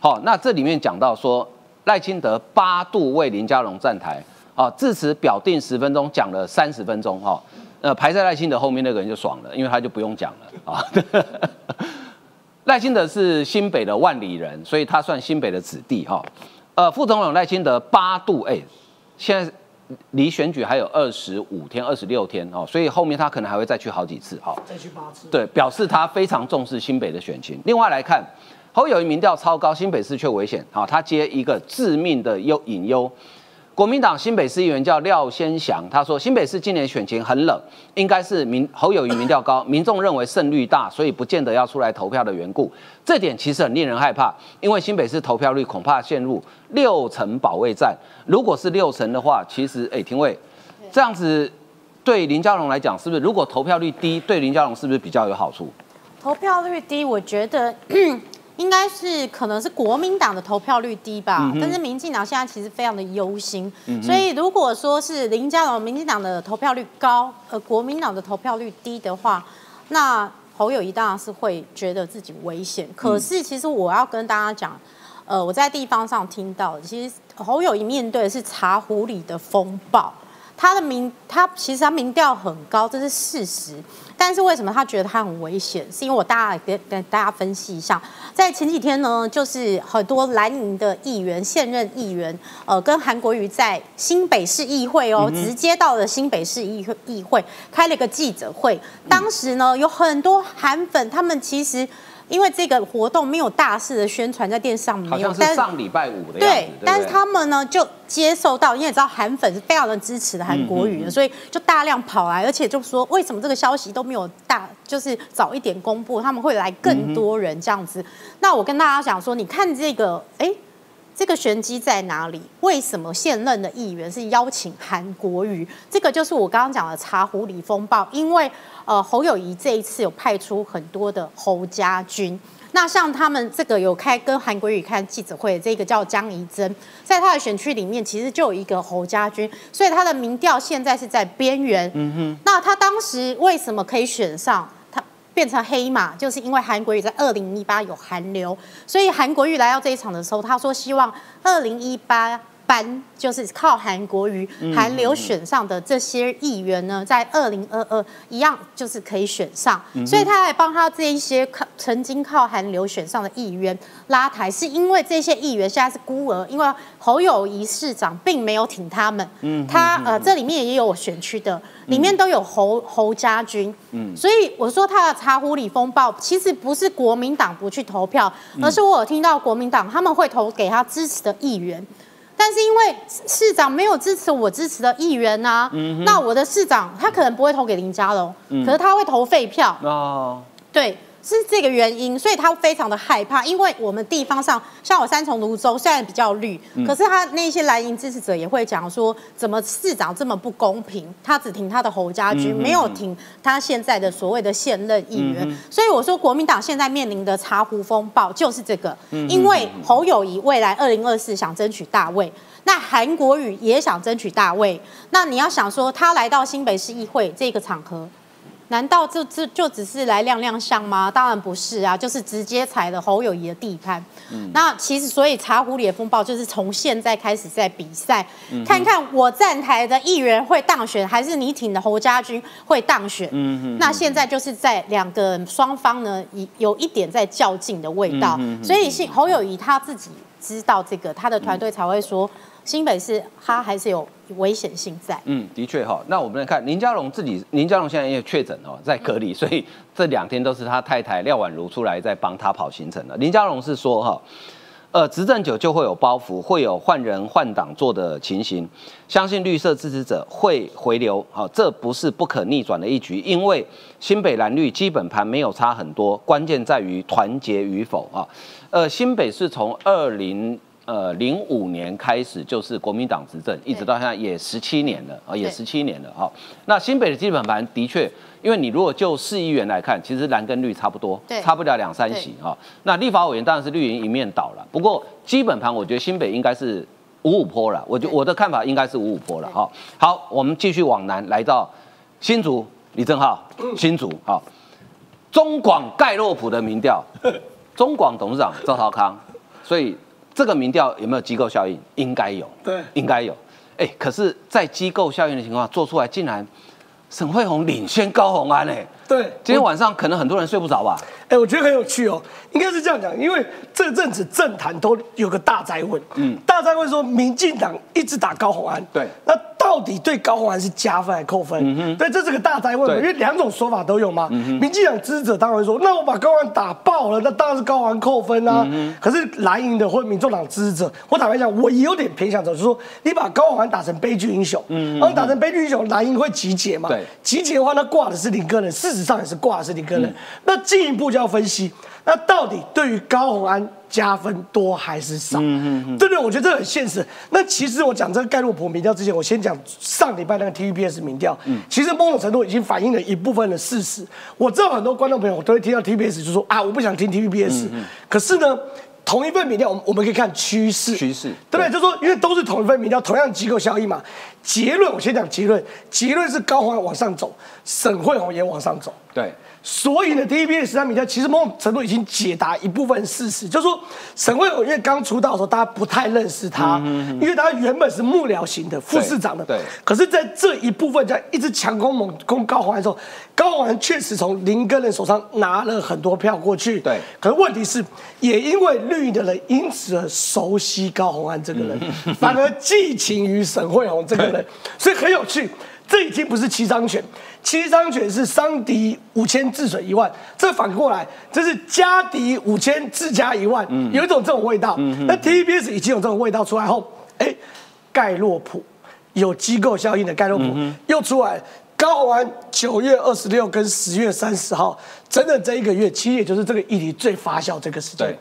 好，那这里面讲到说。赖清德八度为林佳龙站台，啊，致辞表定十分钟，讲了三十分钟，哈，呃，排在赖清德后面那个人就爽了，因为他就不用讲了，啊，赖清德是新北的万里人，所以他算新北的子弟，哈，呃，副总统赖清德八度，哎，现在离选举还有二十五天、二十六天，哦，所以后面他可能还会再去好几次，哈，再去八次，对，表示他非常重视新北的选情。另外来看。侯友谊民调超高，新北市却危险。好，他接一个致命的忧隐忧。国民党新北市议员叫廖先祥，他说新北市今年选情很冷，应该是民侯友谊民调高，民众认为胜率大，所以不见得要出来投票的缘故。这点其实很令人害怕，因为新北市投票率恐怕陷入六成保卫战。如果是六成的话，其实哎，廷伟这样子对林佳龙来讲，是不是如果投票率低，对林佳龙是不是比较有好处？投票率低，我觉得。应该是可能是国民党的投票率低吧，但是民进党现在其实非常的忧心，所以如果说是林佳龙民进党的投票率高，呃国民党的投票率低的话，那侯友谊当然是会觉得自己危险。可是其实我要跟大家讲，呃我在地方上听到，其实侯友谊面对的是茶壶里的风暴。他的民，他其实他民调很高，这是事实。但是为什么他觉得他很危险？是因为我大家跟跟大家分析一下，在前几天呢，就是很多蓝营的议员、现任议员，呃，跟韩国瑜在新北市议会哦，直接到了新北市议会议会开了个记者会。当时呢，有很多韩粉，他们其实。因为这个活动没有大肆的宣传在电视上，没有。但上礼拜五的对，但是他们呢就接受到，因为知道韩粉是非常的支持的韩国语的，所以就大量跑来，而且就说为什么这个消息都没有大，就是早一点公布，他们会来更多人这样子。那我跟大家讲说，你看这个，哎。这个玄机在哪里？为什么现任的议员是邀请韩国瑜？这个就是我刚刚讲的茶壶里风暴。因为呃，侯友谊这一次有派出很多的侯家军。那像他们这个有开跟韩国瑜开记者会，这个叫江宜珍，在他的选区里面其实就有一个侯家军，所以他的民调现在是在边缘。嗯哼。那他当时为什么可以选上？变成黑马，就是因为韩国瑜在二零一八有韩流，所以韩国瑜来到这一场的时候，他说希望二零一八。班就是靠韩国瑜、韩流选上的这些议员呢，在二零二二一样就是可以选上，所以他还帮他这一些靠曾经靠韩流选上的议员拉台，是因为这些议员现在是孤儿，因为侯友谊市长并没有挺他们，他呃这里面也有选区的，里面都有侯侯家军，所以我说他的茶壶里风暴其实不是国民党不去投票，而是我有听到国民党他们会投给他支持的议员。但是因为市长没有支持我支持的议员呐，那我的市长他可能不会投给林佳龙，可是他会投废票。哦，对。是这个原因，所以他非常的害怕，因为我们地方上，像我三重泸州虽然比较绿，可是他那些蓝营支持者也会讲说，怎么市长这么不公平？他只挺他的侯家军，没有挺他现在的所谓的现任议员。所以我说，国民党现在面临的茶壶风暴就是这个，因为侯友谊未来二零二四想争取大位，那韩国瑜也想争取大位，那你要想说，他来到新北市议会这个场合。难道这这就只是来亮亮相吗？当然不是啊，就是直接踩了侯友谊的地盘。嗯那其实，所以茶壶里的风暴就是从现在开始在比赛，看看我站台的议员会当选，还是你挺的侯家军会当选。嗯那现在就是在两个双方呢，有有一点在较劲的味道。所以，侯友谊他自己知道这个，他的团队才会说。新北市他还是有危险性在。嗯，的确哈。那我们来看林佳龙自己，林佳龙现在也确诊哦，在隔离，所以这两天都是他太太廖婉如出来在帮他跑行程了。林佳龙是说哈，呃，执政久就会有包袱，会有换人换党做的情形。相信绿色支持者会回流，好，这不是不可逆转的一局，因为新北蓝绿基本盘没有差很多，关键在于团结与否啊。呃，新北是从二零呃零五年开始就是国民党执政，一直到现在也十七年了啊，也十七年了哈。那新北的基本盘的确。因为你如果就市议员来看，其实蓝跟绿差不多，差不了两三席哈。那立法委员当然是绿营一面倒了。不过基本盘，我觉得新北应该是五五坡了。我就我的看法应该是五五坡了哈。好，我们继续往南，来到新竹李正浩，新竹好。中广盖洛普的民调，中广董事长赵涛康，所以这个民调有没有机构效应？应该有，对，应该有。哎，可是，在机构效应的情况做出来，竟然。沈惠宏领先高鸿安嘞，对，今天晚上可能很多人睡不着吧？哎，我觉得很有趣哦，应该是这样讲，因为这阵子政坛都有个大灾问，嗯，大灾问说民进党一直打高鸿安，对，那。到底对高虹安是加分还是扣分？对，这是个大灾问，因为两种说法都有嘛。民进党支持者当然会说，那我把高虹安打爆了，那当然是高虹安扣分啊。可是蓝营的或民众党支持者，我坦白讲，我也有点偏向走，就是说你把高虹安打成悲剧英雄，然后打成悲剧英雄，蓝营会集结嘛？集结的话，那挂的是林个人，事实上也是挂的是林个人。那进一步就要分析。那到底对于高鸿安加分多还是少？嗯嗯对不对？我觉得这很现实。那其实我讲这个盖洛普民调之前，我先讲上礼拜那个 TVBS 民调。嗯，其实某种程度已经反映了一部分的事实。我知道很多观众朋友都会听到 TVBS 就说啊，我不想听 TVBS。嗯可是呢，同一份民调，我们我们可以看趋势。趋势。对不对？就说因为都是同一份民调，同样机构效益嘛。结论我先讲结论，结论是高鸿安往上走，沈惠宏也往上走。对。所以呢，TVB 的十三民调其实某种程度已经解答一部分事实，就是说沈惠宏因为刚出道的时候，大家不太认识他，因为他原本是幕僚型的副市长的。对。可是，在这一部分在一直强攻猛攻高虹安的时候，高虹安确实从林根人手上拿了很多票过去。对。可是问题是，也因为绿的人因此而熟悉高虹安这个人，反而寄情于沈惠宏这个人，所以很有趣。这已经不是七伤拳，七伤拳是伤敌五千自损一万，这反过来这是加敌五千自加一万，有一种这种味道。那 TBS 已经有这种味道出来后，哎，盖洛普有机构效应的盖洛普又出来，高完九月二十六跟十月三十号，整整这一个月，其实也就是这个议题最发酵这个时间，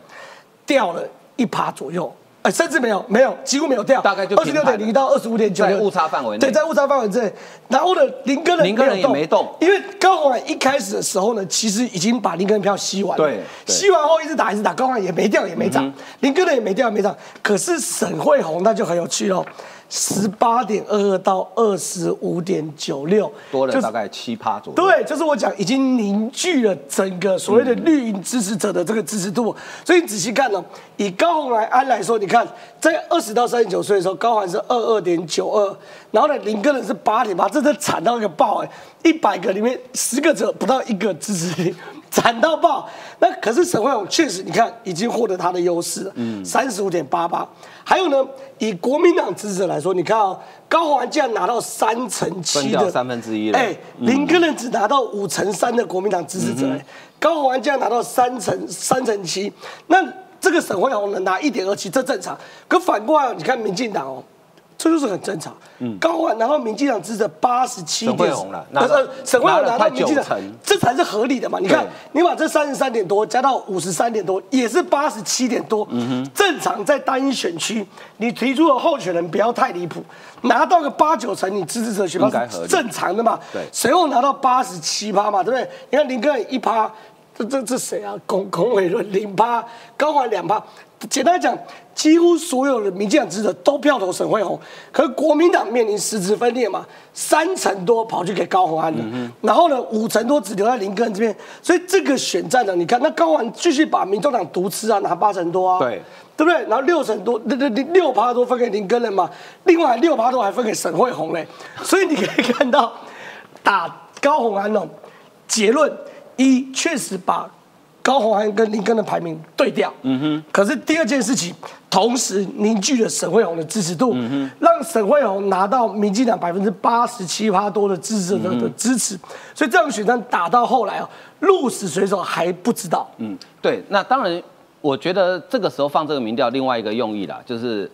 掉了一趴左右。甚至没有，没有，几乎没有掉，大概就二十六点零到二十五点九，在误差范围内。对，在误差范围之内。然后呢，林根人林根人也没动，因为高虹安一开始的时候呢，其实已经把林根人票吸完了。对，吸完后一直打，一直打，高虹安也没掉，也没涨，林根人也没掉，也没涨。可是沈慧红那就很有趣喽。十八点二二到二十五点九六，多了大概七趴左右。对，就是我讲已经凝聚了整个所谓的绿营支持者的这个支持度。所以你仔细看哦，以高虹来安来说，你看在二十到三十九岁的时候，高虹是二二点九二，然后呢林根人是八点八，真的惨到一个爆哎！一百个里面十个者不到一个支持率。惨到爆！那可是沈惠宏确实，你看已经获得他的优势了，嗯，三十五点八八。还有呢，以国民党支持者来说，你看啊，高虹安竟然拿到三成七的三分之一了，哎，林根人只拿到五成三的国民党支持者，高虹安竟然拿到三成三成七，那这个沈惠宏能拿一点二七，这正常。可反过来，你看民进党哦。这就是很正常。嗯，高环拿到民进党支持八十七点，沈惠宏了，那是沈惠宏拿到民进党，这才是合理的嘛？你看，你把这三十三点多加到五十三点多，也是八十七点多。嗯哼，正常在单一选区，你提出的候选人不要太离谱，拿到个八九成，你支持者选票是正常的嘛？对，沈惠拿到八十七趴嘛，对不对？你看林哥一趴，这这这谁啊？龚龚伟伦零趴，高环两趴。简单讲，几乎所有的民进党支持都票投沈惠宏，可是国民党面临实质分裂嘛，三成多跑去给高宏安的，然后呢五成多只留在林根这边，所以这个选战呢，你看那高虹安继续把民众党独吃啊，拿八成多啊，对对不对？然后六成多，那那六趴多分给林根了嘛，另外六趴多还分给沈惠宏嘞，所以你可以看到打高宏安哦，结论一确实把。高鸿安跟林根的排名对调，嗯哼。可是第二件事情，同时凝聚了沈惠宏的支持度，嗯哼，让沈惠宏拿到民进党百分之八十七趴多的支持者的支持，所以这场选战打到后来啊，鹿死谁手还不知道。嗯，对。那当然，我觉得这个时候放这个民调，另外一个用意啦，就是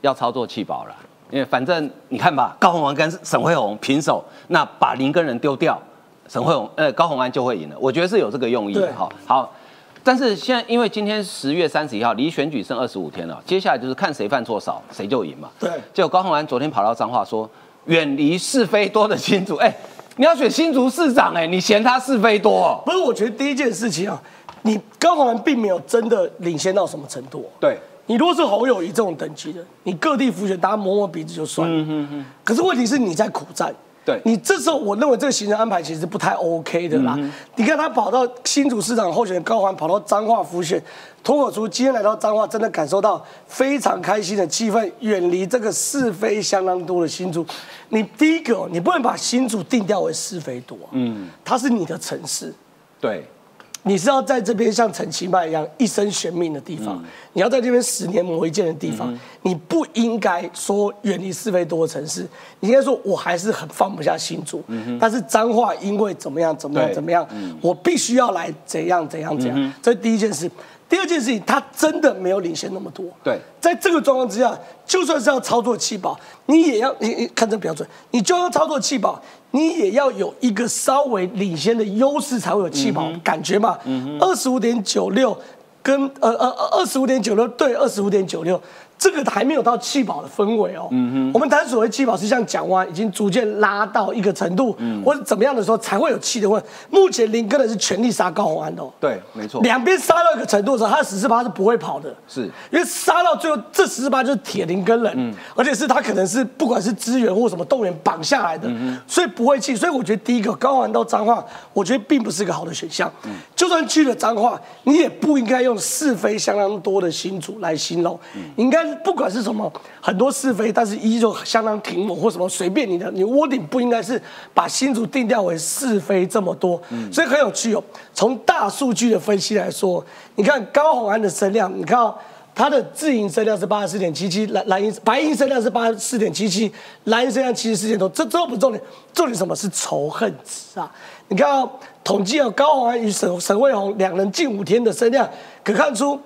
要操作气保了。因为反正你看吧，高鸿安跟沈惠宏平手，那把林根人丢掉，沈惠宏呃高鸿安就会赢了。我觉得是有这个用意的哈。好，但是现在因为今天十月三十一号离选举剩二十五天了，接下来就是看谁犯错少谁就赢嘛。对。结果高鸿安昨天跑到脏话说，远离是非多的新竹，哎，你要选新竹市长，哎，你嫌他是非多？不是，我觉得第一件事情啊，你高鸿安并没有真的领先到什么程度。对。你如果是侯友谊这种等级的，你各地浮选，大家摸摸鼻子就算了。嗯嗯嗯。可是问题是你在苦战。对。你这时候，我认为这个行程安排其实不太 OK 的啦。你看他跑到新竹市长候选人高环，跑到彰化浮选，脱口出今天来到彰化，真的感受到非常开心的气氛，远离这个是非相当多的新竹。你第一个，你不能把新竹定调为是非多。嗯。它是你的城市。对。你是要在这边像陈其迈一样一生悬命的地方，你要在这边十年磨一剑的地方，你不应该说远离是非多的城市，你应该说我还是很放不下新竹，但是脏话因为怎么样怎么样怎么样，我必须要来怎样怎样怎样，这是第一件事。第二件事情，他真的没有领先那么多。对，在这个状况之下，就算是要操作气保，你也要你你看这标准，你就要操作气保，你也要有一个稍微领先的优势，才会有气跑感觉嘛。二十五点九六跟呃呃二十五点九六对二十五点九六。这个还没有到气保的氛围哦。嗯哼，我们谈所谓气保是像讲完已经逐渐拉到一个程度，嗯或者怎么样的时候才会有气的问。目前林根的是全力杀高鸿安的。对，没错。两边杀到一个程度的时候，他的十四八是不会跑的。是，因为杀到最后这十四八就是铁林根人，嗯，而且是他可能是不管是资源或什么动员绑下来的，所以不会气。所以我觉得第一个高鸿安到脏话，我觉得并不是一个好的选项。嗯，就算去了脏话，你也不应该用是非相当多的新主来形容，应该。不管是什么很多是非，但是依旧相当挺猛或什么随便你的，你窝顶不应该是把新竹定调为是非这么多，所以很有趣哦。从大数据的分析来说，你看高鸿安的声量，你看他的自营声量是八十四点七七，蓝蓝银白银声量是八十四点七七，蓝银声量七十四点多，这这不重点，重点什么是仇恨值啊？你看统计啊，高鸿安与沈沈惠宏两人近五天的声量，可看出。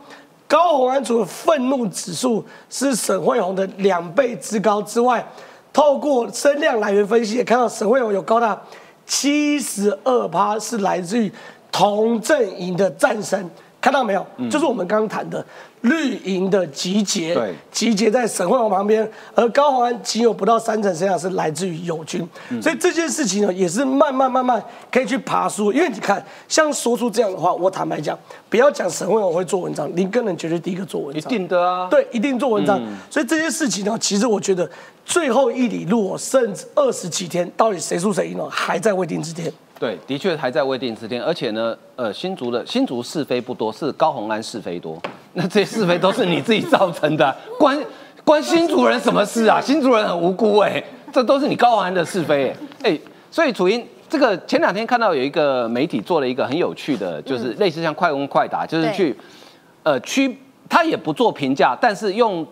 高鸿安除了愤怒指数是沈惠宏的两倍之高之外，透过声量来源分析，也看到沈惠宏有高达七十二趴是来自于同阵营的战神，看到没有？就是我们刚刚谈的。绿营的集结，对，集结在沈惠宏旁边，而高鸿安仅有不到三成身量是来自于友军，所以这件事情呢，也是慢慢慢慢可以去爬书。因为你看，像说出这样的话，我坦白讲，不要讲沈惠宏会做文章，林根人绝对第一个做文章，一定的啊，对，一定做文章。所以这些事情呢，其实我觉得最后一里路，甚至二十几天，到底谁输谁赢呢，还在未定之天。对，的确还在未定之天，而且呢，呃，新竹的新竹是非不多，是高红安是非多。那这些是非都是你自己造成的，关关新竹人什么事啊？新竹人很无辜哎，这都是你高鸿安的是非哎哎。所以楚英，这个前两天看到有一个媒体做了一个很有趣的，就是类似像快问快答，就是去呃区，他也不做评价，但是用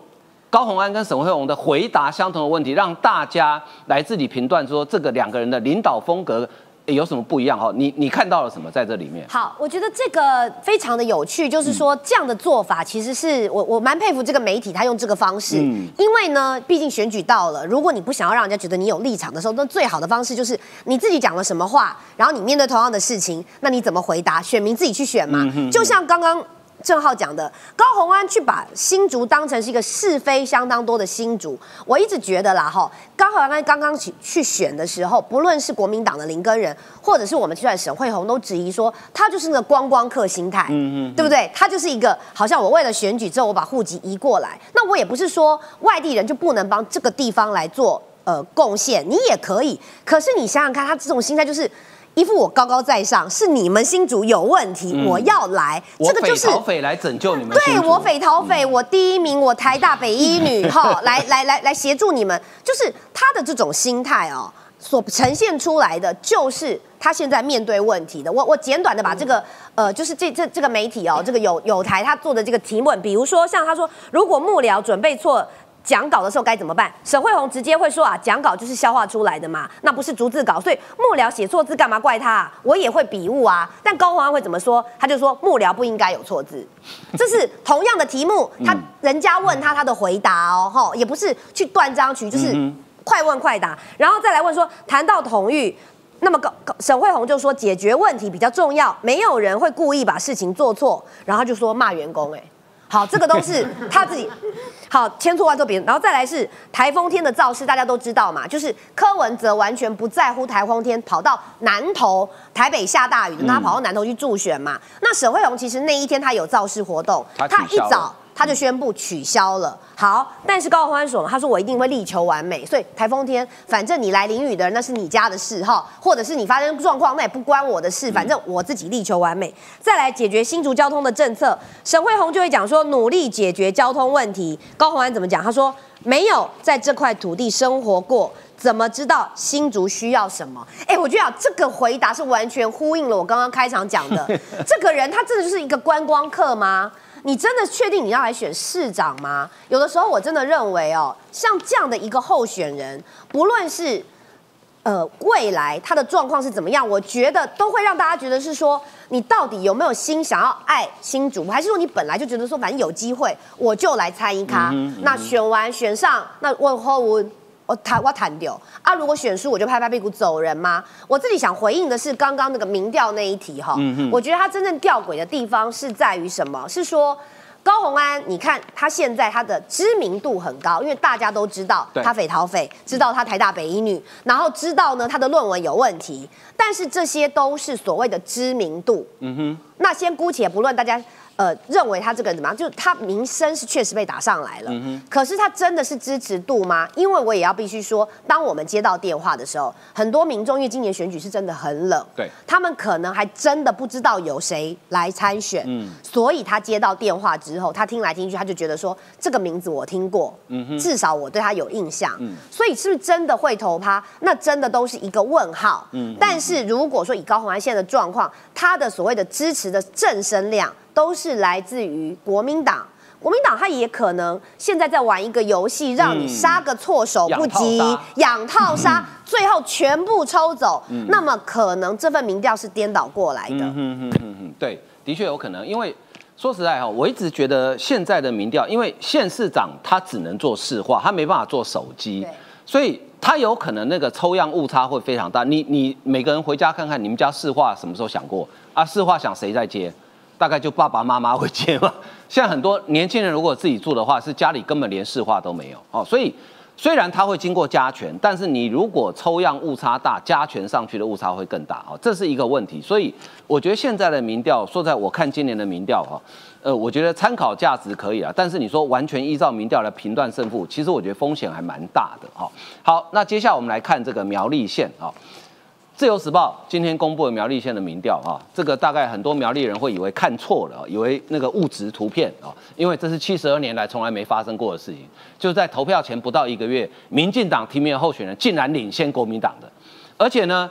高鸿安跟沈惠宏的回答相同的问题，让大家来自己评断说这个两个人的领导风格。有什么不一样哈？你你看到了什么在这里面？好，我觉得这个非常的有趣，就是说这样的做法，其实是我我蛮佩服这个媒体，他用这个方式，因为呢，毕竟选举到了，如果你不想要让人家觉得你有立场的时候，那最好的方式就是你自己讲了什么话，然后你面对同样的事情，那你怎么回答？选民自己去选嘛。就像刚刚。郑浩讲的高鸿安去把新竹当成是一个是非相当多的新竹，我一直觉得啦哈，高鸿安刚刚去去选的时候，不论是国民党的林根人，或者是我们提出来沈惠宏，都质疑说他就是那个观光客心态，嗯嗯，对不对？他就是一个好像我为了选举之后，我把户籍移过来，那我也不是说外地人就不能帮这个地方来做呃贡献，你也可以。可是你想想看，他这种心态就是。一副我高高在上，是你们新主有问题，我要来，这个就是匪匪来拯救你们。对我匪逃匪，我第一名，我台大北一女 哈，来来来来协助你们，就是他的这种心态哦，所呈现出来的就是他现在面对问题的。我我简短的把这个呃，就是这这这个媒体哦，这个有有台他做的这个提问，比如说像他说，如果幕僚准备错。讲稿的时候该怎么办？沈惠宏直接会说啊，讲稿就是消化出来的嘛，那不是逐字稿，所以幕僚写错字干嘛怪他？啊我也会笔误啊。但高鸿安会怎么说？他就说幕僚不应该有错字。这是同样的题目，他人家问他他的回答哦，哈，也不是去断章取，就是快问快答，然后再来问说，谈到同意，那么高沈惠宏就说解决问题比较重要，没有人会故意把事情做错，然后就说骂员工，哎。好，这个都是他自己。好，千错万错别人，然后再来是台风天的造势，大家都知道嘛，就是柯文哲完全不在乎台风天，跑到南投台北下大雨，那他跑到南投去助选嘛。那沈惠宏其实那一天他有造势活动，他一早。他就宣布取消了。好，但是高欢说，他说我一定会力求完美。所以台风天，反正你来淋雨的人那是你家的事哈，或者是你发生状况那也不关我的事，反正我自己力求完美。再来解决新竹交通的政策，沈惠宏就会讲说努力解决交通问题。高鸿安怎么讲？他说没有在这块土地生活过，怎么知道新竹需要什么？哎，我觉得啊，这个回答是完全呼应了我刚刚开场讲的。这个人他真的就是一个观光客吗？你真的确定你要来选市长吗？有的时候我真的认为哦，像这样的一个候选人，不论是呃未来他的状况是怎么样，我觉得都会让大家觉得是说，你到底有没有心想要爱新主，还是说你本来就觉得说，反正有机会我就来参一咖，那选完选上，那问候我。我谈我谈掉啊！如果选输，我就拍拍屁股走人吗？我自己想回应的是刚刚那个民调那一题哈。我觉得他真正吊诡的地方是在于什么？是说高红安，你看他现在他的知名度很高，因为大家都知道他匪逃匪，知道他台大北医女，然后知道呢他的论文有问题，但是这些都是所谓的知名度。嗯哼，那先姑且不论大家。呃，认为他这个人怎么样？就是他名声是确实被打上来了，可是他真的是支持度吗？因为我也要必须说，当我们接到电话的时候，很多民众因为今年选举是真的很冷，对，他们可能还真的不知道有谁来参选，嗯，所以他接到电话之后，他听来听去，他就觉得说这个名字我听过，嗯哼，至少我对他有印象，嗯，所以是不是真的会投他？那真的都是一个问号，嗯，但是如果说以高鸿安现在的状况，他的所谓的支持的正声量。都是来自于国民党，国民党他也可能现在在玩一个游戏，让你杀个措手不及，养套杀，最后全部抽走。那么可能这份民调是颠倒过来的。嗯嗯对，的确有可能。因为说实在哈，我一直觉得现在的民调，因为县市长他只能做市话，他没办法做手机，所以他有可能那个抽样误差会非常大。你你每个人回家看看，你们家市话什么时候想过啊？市话想谁在接？大概就爸爸妈妈会接嘛。现在很多年轻人如果自己住的话，是家里根本连市话都没有哦。所以虽然它会经过加权，但是你如果抽样误差大，加权上去的误差会更大哦，这是一个问题。所以我觉得现在的民调，说在我看今年的民调哈，呃，我觉得参考价值可以啊，但是你说完全依照民调来评断胜负，其实我觉得风险还蛮大的哈。好，那接下来我们来看这个苗栗县啊。自由时报今天公布了苗栗县的民调啊，这个大概很多苗栗人会以为看错了，以为那个物质图片啊，因为这是七十二年来从来没发生过的事情，就是在投票前不到一个月，民进党提名的候选人竟然领先国民党的，而且呢，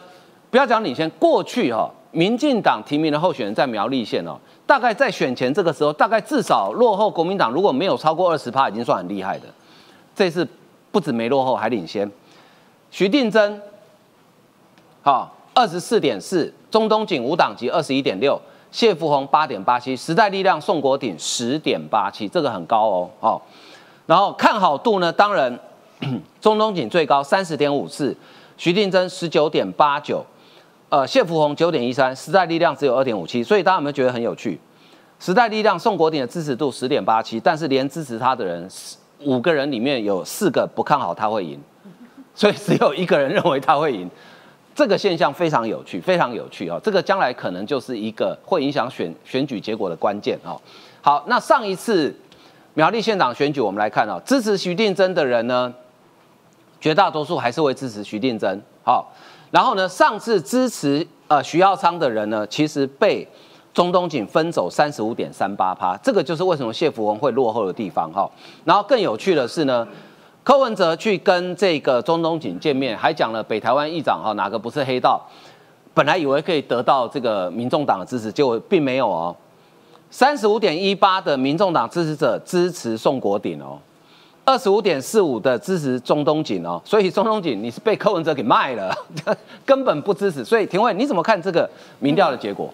不要讲领先，过去哈，民进党提名的候选人在苗栗县哦，大概在选前这个时候，大概至少落后国民党如果没有超过二十趴，已经算很厉害的，这次不止没落后，还领先，徐定珍。好，二十四点四，中东锦五党籍二十一点六，谢福洪八点八七，时代力量宋国鼎十点八七，这个很高哦。好，然后看好度呢，当然中东锦最高三十点五四，徐定珍十九点八九，呃，谢福洪九点一三，时代力量只有二点五七，所以大家有没有觉得很有趣？时代力量宋国鼎的支持度十点八七，但是连支持他的人五个人里面有四个不看好他会赢，所以只有一个人认为他会赢。这个现象非常有趣，非常有趣哦！这个将来可能就是一个会影响选选举结果的关键哦。好，那上一次苗栗县长选举，我们来看哦，支持徐定珍的人呢，绝大多数还是会支持徐定珍。好，然后呢，上次支持呃徐耀昌的人呢，其实被中东锦分走三十五点三八趴，这个就是为什么谢福文会落后的地方哈。然后更有趣的是呢。柯文哲去跟这个中东锦见面，还讲了北台湾议长哈哪个不是黑道，本来以为可以得到这个民众党的支持，结果并没有哦。三十五点一八的民众党支持者支持宋国鼎哦，二十五点四五的支持中东锦哦，所以中东锦你是被柯文哲给卖了，根本不支持。所以廷慧，你怎么看这个民调的结果？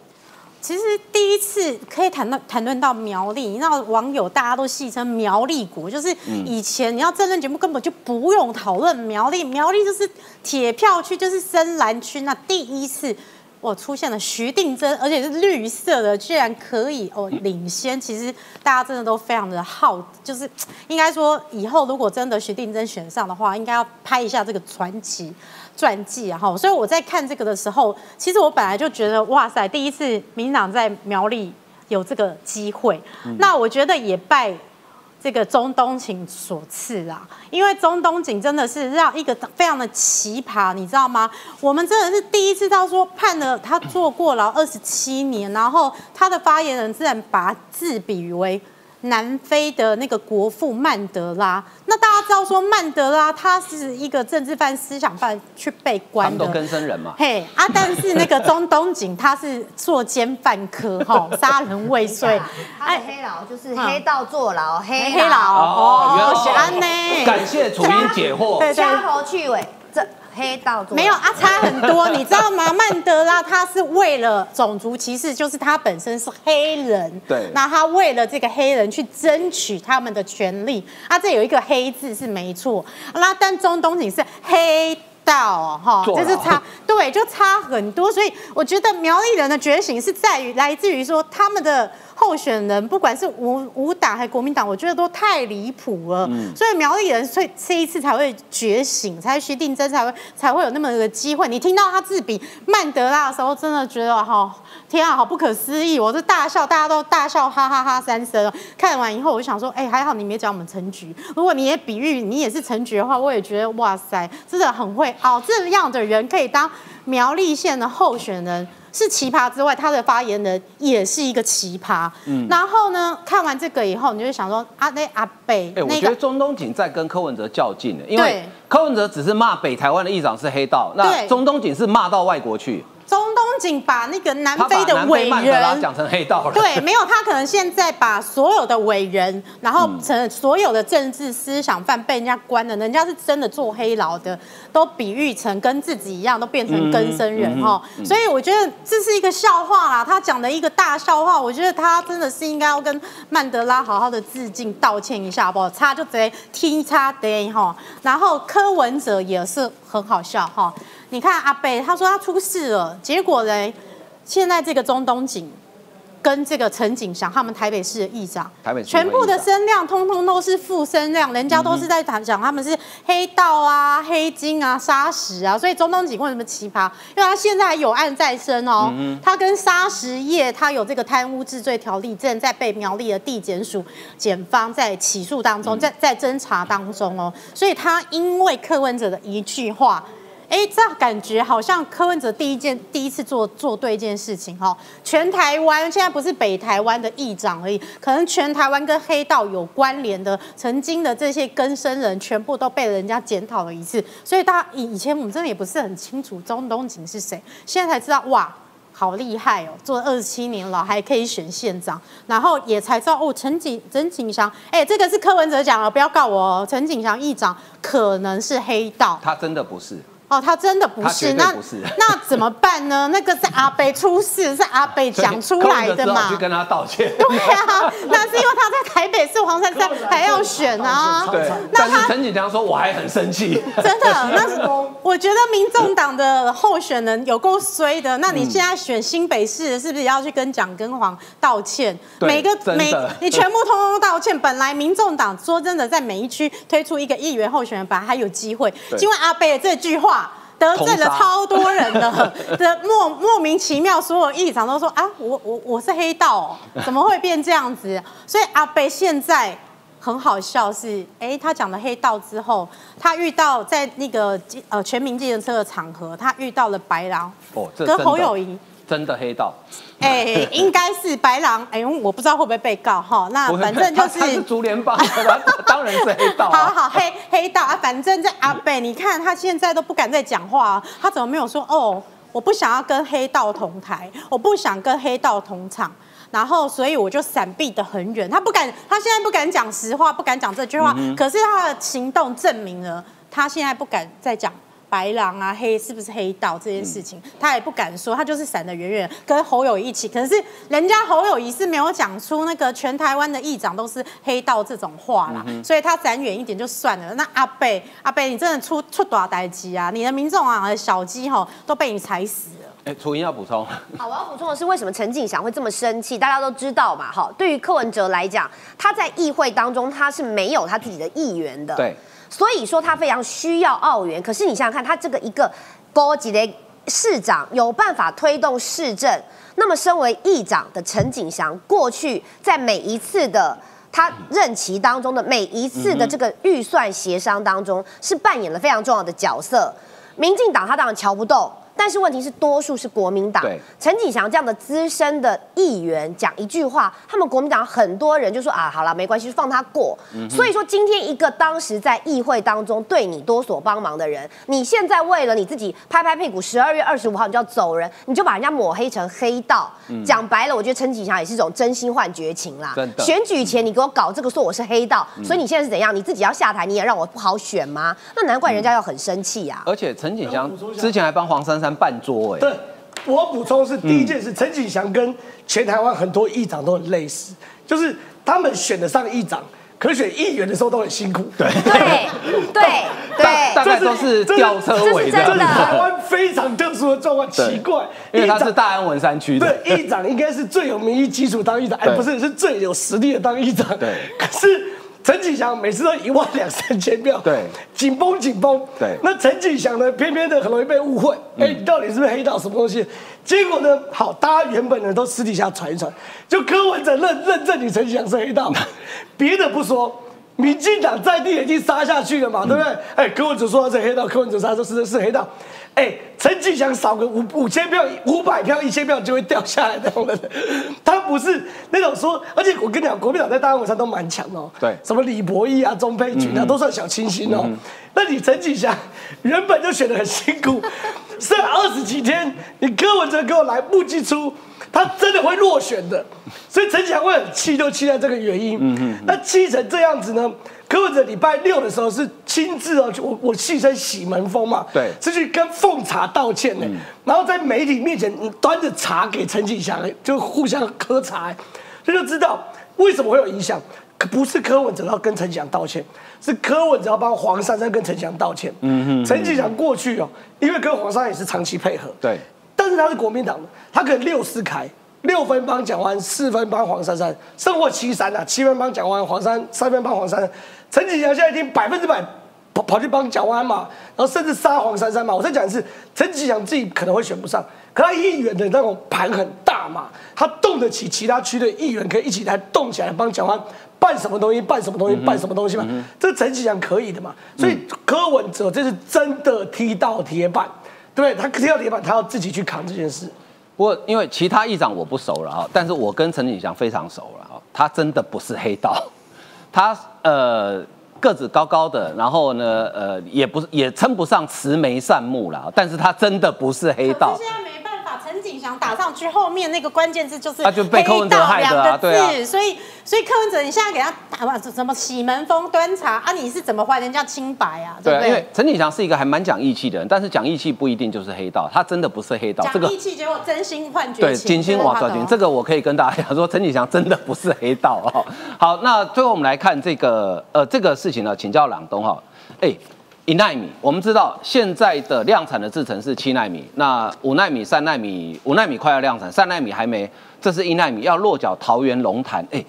其实第一次可以谈到谈论到苗栗，你知道网友大家都戏称苗栗国，就是以前你要政论节目根本就不用讨论苗栗，苗栗就是铁票区，就是深蓝区。那第一次。我出现了徐定真，而且是绿色的，居然可以哦领先。其实大家真的都非常的好，就是应该说以后如果真的徐定真选上的话，应该要拍一下这个传奇传记啊！哈，所以我在看这个的时候，其实我本来就觉得哇塞，第一次民党在苗栗有这个机会，那我觉得也拜。这个中东锦所赐啊，因为中东锦真的是让一个非常的奇葩，你知道吗？我们真的是第一次到说判了他坐过牢二十七年，然后他的发言人自然把字比喻为。南非的那个国父曼德拉，那大家知道说曼德拉他是一个政治犯、思想犯去被关的，都跟生人嘛。嘿啊，但是那个中东锦他是作奸犯科，哈，杀人未遂。哎，黑牢就是黑道坐牢，黑黑牢哦，是安呢。感谢楚英解惑，掐头去尾。黑道没有啊，差很多，你知道吗？曼德拉他是为了种族歧视，就是他本身是黑人，对，那他为了这个黑人去争取他们的权利，啊，这有一个黑字是没错，那但中东锦是黑道哈，就是差，对，就差很多，所以我觉得苗栗人的觉醒是在于来自于说他们的。候选人不管是无无党还是国民党，我觉得都太离谱了。所以苗栗人所以这一次才会觉醒，才徐定真才会才会有那么个机会。你听到他自比曼德拉的时候，真的觉得哈天啊，好不可思议！我是大笑，大家都大笑，哈哈哈三声。看完以后，我就想说，哎，还好你没讲我们陈局。如果你也比喻你也是陈局的话，我也觉得哇塞，真的很会哦。这样的人可以当苗栗县的候选人。是奇葩之外，他的发言人也是一个奇葩。嗯，然后呢，看完这个以后，你就想说，阿那阿北，哎，我觉得中东锦在跟柯文哲较劲呢，因为柯文哲只是骂北台湾的议长是黑道，那中东锦是骂到外国去。中东锦把那个南非的伟人讲成黑道了。对，没有他可能现在把所有的伟人，然后成所有的政治思想犯被人家关了，人家是真的坐黑牢的，都比喻成跟自己一样，都变成根生人哈。所以我觉得这是一个笑话啦，他讲的一个大笑话。我觉得他真的是应该要跟曼德拉好好的致敬道歉一下，好不好？他就直接踢叉的哈。然后柯文哲也是很好笑哈。你看阿贝，他说他出事了，结果呢，现在这个中东锦跟这个陈景祥他们台北市的议长，台北全部的声量通通都是负声量，人家都是在谈讲他们是黑道啊、黑金啊、沙石啊，所以中东锦为什么奇葩？因为他现在有案在身哦，他跟沙石业他有这个贪污治罪条例，正在被苗栗的地检署检方在起诉当中，在在侦查当中哦，所以他因为柯文哲的一句话。哎，这感觉好像柯文哲第一件、第一次做做对一件事情哈。全台湾现在不是北台湾的议长而已，可能全台湾跟黑道有关联的、曾经的这些根生人，全部都被人家检讨了一次。所以大家以以前我们真的也不是很清楚中东锦是谁，现在才知道哇，好厉害哦，做二十七年了还可以选县长，然后也才知道哦，陈景陈景祥，哎，这个是柯文哲讲了，不要告我哦，陈景祥议长可能是黑道，他真的不是。哦，他真的不是，那 那怎么办呢？那个是阿北出事，是阿北讲出来的嘛？去跟他道歉。对啊，那是因为他在台北市黄山山还要选啊。对，那他陈锦强说我还很生气。真的，那 我觉得民众党的候选人有够衰的。那你现在选新北市，是不是要去跟蒋根黄道歉？每个每你全部通通道歉。本来民众党说真的，在每一区推出一个议员候选人，本来还有机会。因为阿北这句话。得罪了超多人 的，的莫莫名其妙，所有议长都说啊，我我我是黑道，怎么会变这样子？所以阿北现在很好笑，是哎，他讲了黑道之后，他遇到在那个呃全民计程车的场合，他遇到了白狼，哦，跟侯友谊。真的黑道，哎，应该是白狼，哎，我不知道会不会被告哈。那反正就是他是竹联帮，当然是黑道。好好黑黑道啊，反正这阿北，你看他现在都不敢再讲话，他怎么没有说哦？我不想要跟黑道同台，我不想跟黑道同场。然后所以我就闪避的很远。他不敢，他现在不敢讲实话，不敢讲这句话。可是他的行动证明了，他现在不敢再讲。白狼啊，黑是不是黑道这件事情，他也不敢说，他就是闪得远远，跟侯友一起。可是人家侯友谊是没有讲出那个全台湾的议长都是黑道这种话啦，所以他闪远一点就算了。那阿贝，阿贝，你真的出出大代机啊？你的民众啊，小鸡吼都被你踩死了。哎，楚英要补充。好，我要补充的是，为什么陈景祥会这么生气？大家都知道嘛，哈，对于柯文哲来讲，他在议会当中他是没有他自己的议员的。对。所以说他非常需要澳元，可是你想想看，他这个一个高级的市长有办法推动市政，那么身为议长的陈景祥，过去在每一次的他任期当中的每一次的这个预算协商当中，是扮演了非常重要的角色。民进党他当然瞧不动。但是问题是，多数是国民党。陈景祥这样的资深的议员讲一句话，他们国民党很多人就说啊，好了，没关系，就放他过。所以说，今天一个当时在议会当中对你多所帮忙的人，你现在为了你自己拍拍屁股，十二月二十五号你就要走人，你就把人家抹黑成黑道。讲白了，我觉得陈景祥也是一种真心换绝情啦。选举前你给我搞这个，说我是黑道，所以你现在是怎样？你自己要下台，你也让我不好选吗？那难怪人家要很生气呀。而且陈景祥之前还帮黄珊珊。半桌哎，对我补充是第一件事，陈景祥跟全台湾很多议长都很类似，就是他们选得上议长，可选议员的时候都很辛苦。对对对对，大概都是吊车尾的。这是台湾非常特殊的状况，奇怪，因为他是大安文山区的。对，议长应该是最有民意基础当议长，哎，不是，是最有实力的当议长。对，可是。陈启祥每次都一万两三千票，对，紧绷紧绷，对。那陈启祥呢，偏偏的很容易被误会，哎，你到底是不是黑道什么东西？结果呢，好，大家原本呢都私底下传一传，就柯文哲认认证你陈启祥是黑道，别的不说，民进党在地已经杀下去了嘛，对不对？哎，柯文哲说他是黑道，柯文哲他说是是黑道。哎，陈启祥少个五五千票、五百票、一千票就会掉下来那种人，他不是那种说，而且我跟你讲，国民党在大安文山都蛮强哦。对，什么李博义啊、钟佩君啊，都算小清新哦。那你陈启祥原本就选的很辛苦，剩二十几天，你柯文哲给我来目击出，他真的会落选的，所以陈启祥会很气，就气在这个原因。嗯嗯，那气成这样子呢？柯文哲礼拜六的时候是亲自哦，我我戏称洗门风嘛，对，是去跟奉茶道歉呢，然后在媒体面前端着茶给陈景祥，就互相喝茶，这就知道为什么会有影响。不是柯文哲要跟陈景祥道歉，是柯文哲要帮黄珊珊跟陈景祥道歉。嗯哼，陈景祥过去哦，因为跟黄珊也是长期配合，对，但是他是国民党的，他可能六四开。六分帮蒋完四分帮黄珊珊，胜过七三啊，七分帮蒋完黄珊，三分帮黄珊珊。陈启祥现在已经百分之百跑跑去帮蒋万嘛，然后甚至杀黄珊珊嘛。我在讲的是陈启祥自己可能会选不上，可他议员的那种盘很大嘛，他动得起其他区的议员可以一起来动起来帮蒋万办什么东西，办什么东西，办什么东西嘛。这陈启祥可以的嘛，所以柯文哲这是真的踢到铁板，对不对？他踢到铁板，他要自己去扛这件事。不过，因为其他议长我不熟了啊，但是我跟陈景祥非常熟了哈，他真的不是黑道，他呃个子高高的，然后呢呃也不是也称不上慈眉善目了，但是他真的不是黑道。陈景祥打上去，后面那个关键字就是他就被柯文哲害的啊，对啊，所以所以柯文哲，你现在给他打什么洗门风端茶啊？你是怎么还人家清白啊？对啊，因为陈景祥是一个还蛮讲义气的人，但是讲义气不一定就是黑道，他真的不是黑道。讲义气结果真心换绝对，真心话绝情，这个我可以跟大家讲说，陈景祥真的不是黑道啊。好，那最后我们来看这个呃这个事情呢，请教朗东哈，哎。一纳米，我们知道现在的量产的制程是七纳米，那五纳米、三纳米，五纳米快要量产，三纳米还没，这是一纳米要落脚桃园龙潭，哎，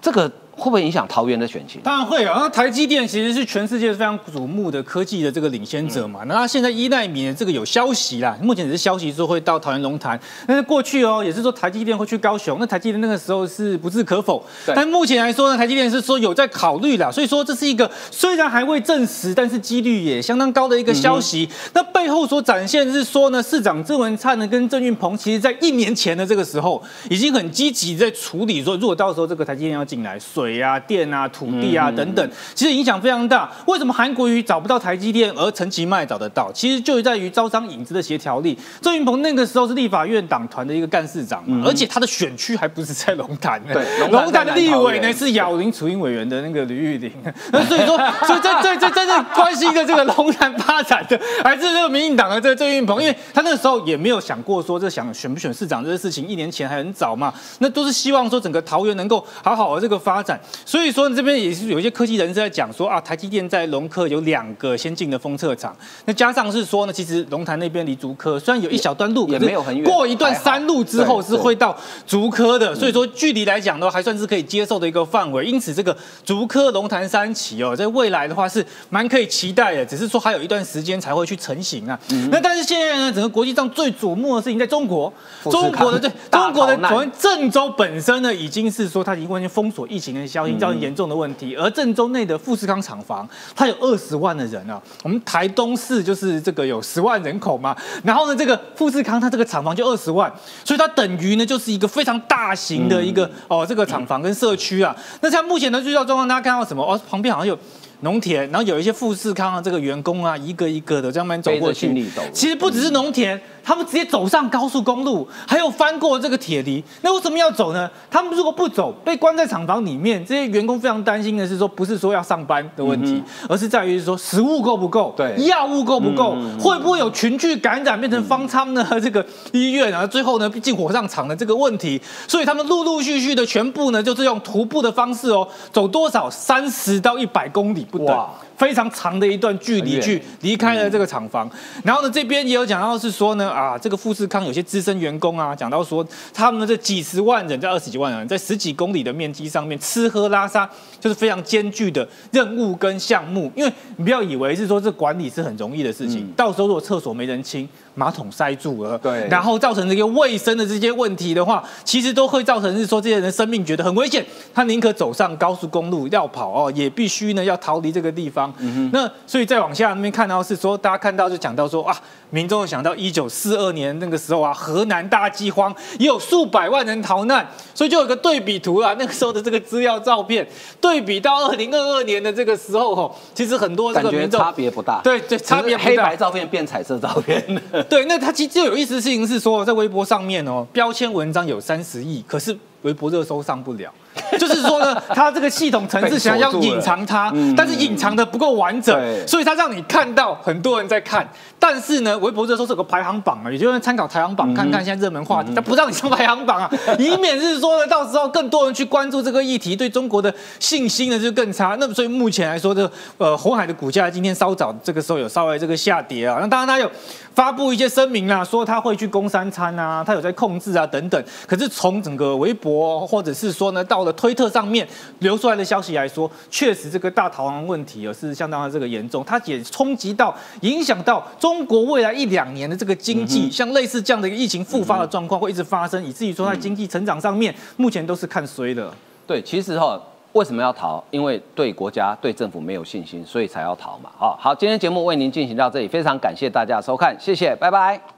这个。会不会影响桃园的选情？当然会啊！那台积电其实是全世界非常瞩目的科技的这个领先者嘛。那它现在一纳米的这个有消息啦，目前只是消息说会到桃园龙潭。但是过去哦，也是说台积电会去高雄。那台积电那个时候是不置可否。但目前来说呢，台积电是说有在考虑啦。所以说这是一个虽然还未证实，但是几率也相当高的一个消息。那背后所展现是说呢，市长郑文灿呢跟郑运鹏，其实在一年前的这个时候，已经很积极在处理说，如果到时候这个台积电要进来，水。水啊、电啊、土地啊等等，其实影响非常大。为什么韩国瑜找不到台积电，而陈其迈找得到？其实就在于招商引资的协调力。郑云鹏那个时候是立法院党团的一个干事长嘛，而且他的选区还不是在龙潭，对，龙潭的立委呢是咬林楚英委员的那个吕玉玲。那所以说，所以这这这真正关心的这个龙潭发展的，还是这个民进党的这个郑云鹏，因为他那个时候也没有想过说这想选不选市长这个事情，一年前还很早嘛，那都是希望说整个桃园能够好好的这个发展。所以说这边也是有一些科技人士在讲说啊，台积电在龙科有两个先进的封测厂，那加上是说呢，其实龙潭那边离竹科虽然有一小段路，也没有很远，过一段山路之后是会到竹科的，所以说距离来讲的话，还算是可以接受的一个范围。因此这个竹科龙潭三期哦，在未来的话是蛮可以期待的，只是说还有一段时间才会去成型啊。那但是现在呢，整个国际上最瞩目的事情在中国，中国的对 中国的昨天郑州本身呢，已经是说它已经完全封锁疫情的消息，造成严重的问题。而郑州内的富士康厂房，它有二十万的人啊，我们台东市就是这个有十万人口嘛，然后呢，这个富士康它这个厂房就二十万，所以它等于呢就是一个非常大型的一个哦这个厂房跟社区啊。那像目前的最要状况，大家看到什么？哦，旁边好像有。农田，然后有一些富士康啊这个员工啊，一个一个的这样慢走过去。其实不只是农田，他们直接走上高速公路，还有翻过这个铁犁。那为什么要走呢？他们如果不走，被关在厂房里面，这些员工非常担心的是说，不是说要上班的问题，而是在于说食物够不够，对，药物够不够，会不会有群聚感染变成方舱呢？这个医院啊，最后呢，毕竟火葬场的这个问题，所以他们陆陆续续的全部呢，就是用徒步的方式哦，走多少三十到一百公里。不等，非常长的一段距离去离开了这个厂房，然后呢，这边也有讲到是说呢，啊，这个富士康有些资深员工啊，讲到说他们这几十万人在二十几万人在十几公里的面积上面吃喝拉撒，就是非常艰巨的任务跟项目，因为你不要以为是说这管理是很容易的事情，到时候如果厕所没人清。马桶塞住了，对，然后造成这个卫生的这些问题的话，其实都会造成是说这些人生命觉得很危险，他宁可走上高速公路要跑哦，也必须呢要逃离这个地方。那所以再往下那边看到是说，大家看到就讲到说啊，民众想到一九四二年那个时候啊，河南大饥荒也有数百万人逃难，所以就有个对比图啊，那个时候的这个资料照片对比到二零二二年的这个时候哦，其实很多这个民众差别不大，对对，差别黑白照片变彩色照片。对，那他其实最有意思的事情是说，在微博上面哦，标签文章有三十亿，可是微博热搜上不了。就是说呢，它这个系统层次想要隐藏它，但是隐藏的不够完整，所以它让你看到很多人在看，但是呢，微博热搜是有个排行榜啊，也就是参考排行榜看看现在热门话题，它不让你上排行榜啊，以免是说呢，到时候更多人去关注这个议题，对中国的信心呢就更差。那么所以目前来说，这呃红海的股价今天稍早这个时候有稍微这个下跌啊，那当然他有发布一些声明啊，说他会去供三餐啊，他有在控制啊等等。可是从整个微博或者是说呢，到了推特上面流出来的消息来说，确实这个大逃亡问题啊是相当的这个严重，它也冲击到影响到中国未来一两年的这个经济，像类似这样的一个疫情复发的状况会一直发生，以至于说在经济成长上面目前都是看衰的。对，其实哈，为什么要逃？因为对国家对政府没有信心，所以才要逃嘛。好，好，今天节目为您进行到这里，非常感谢大家收看，谢谢，拜拜。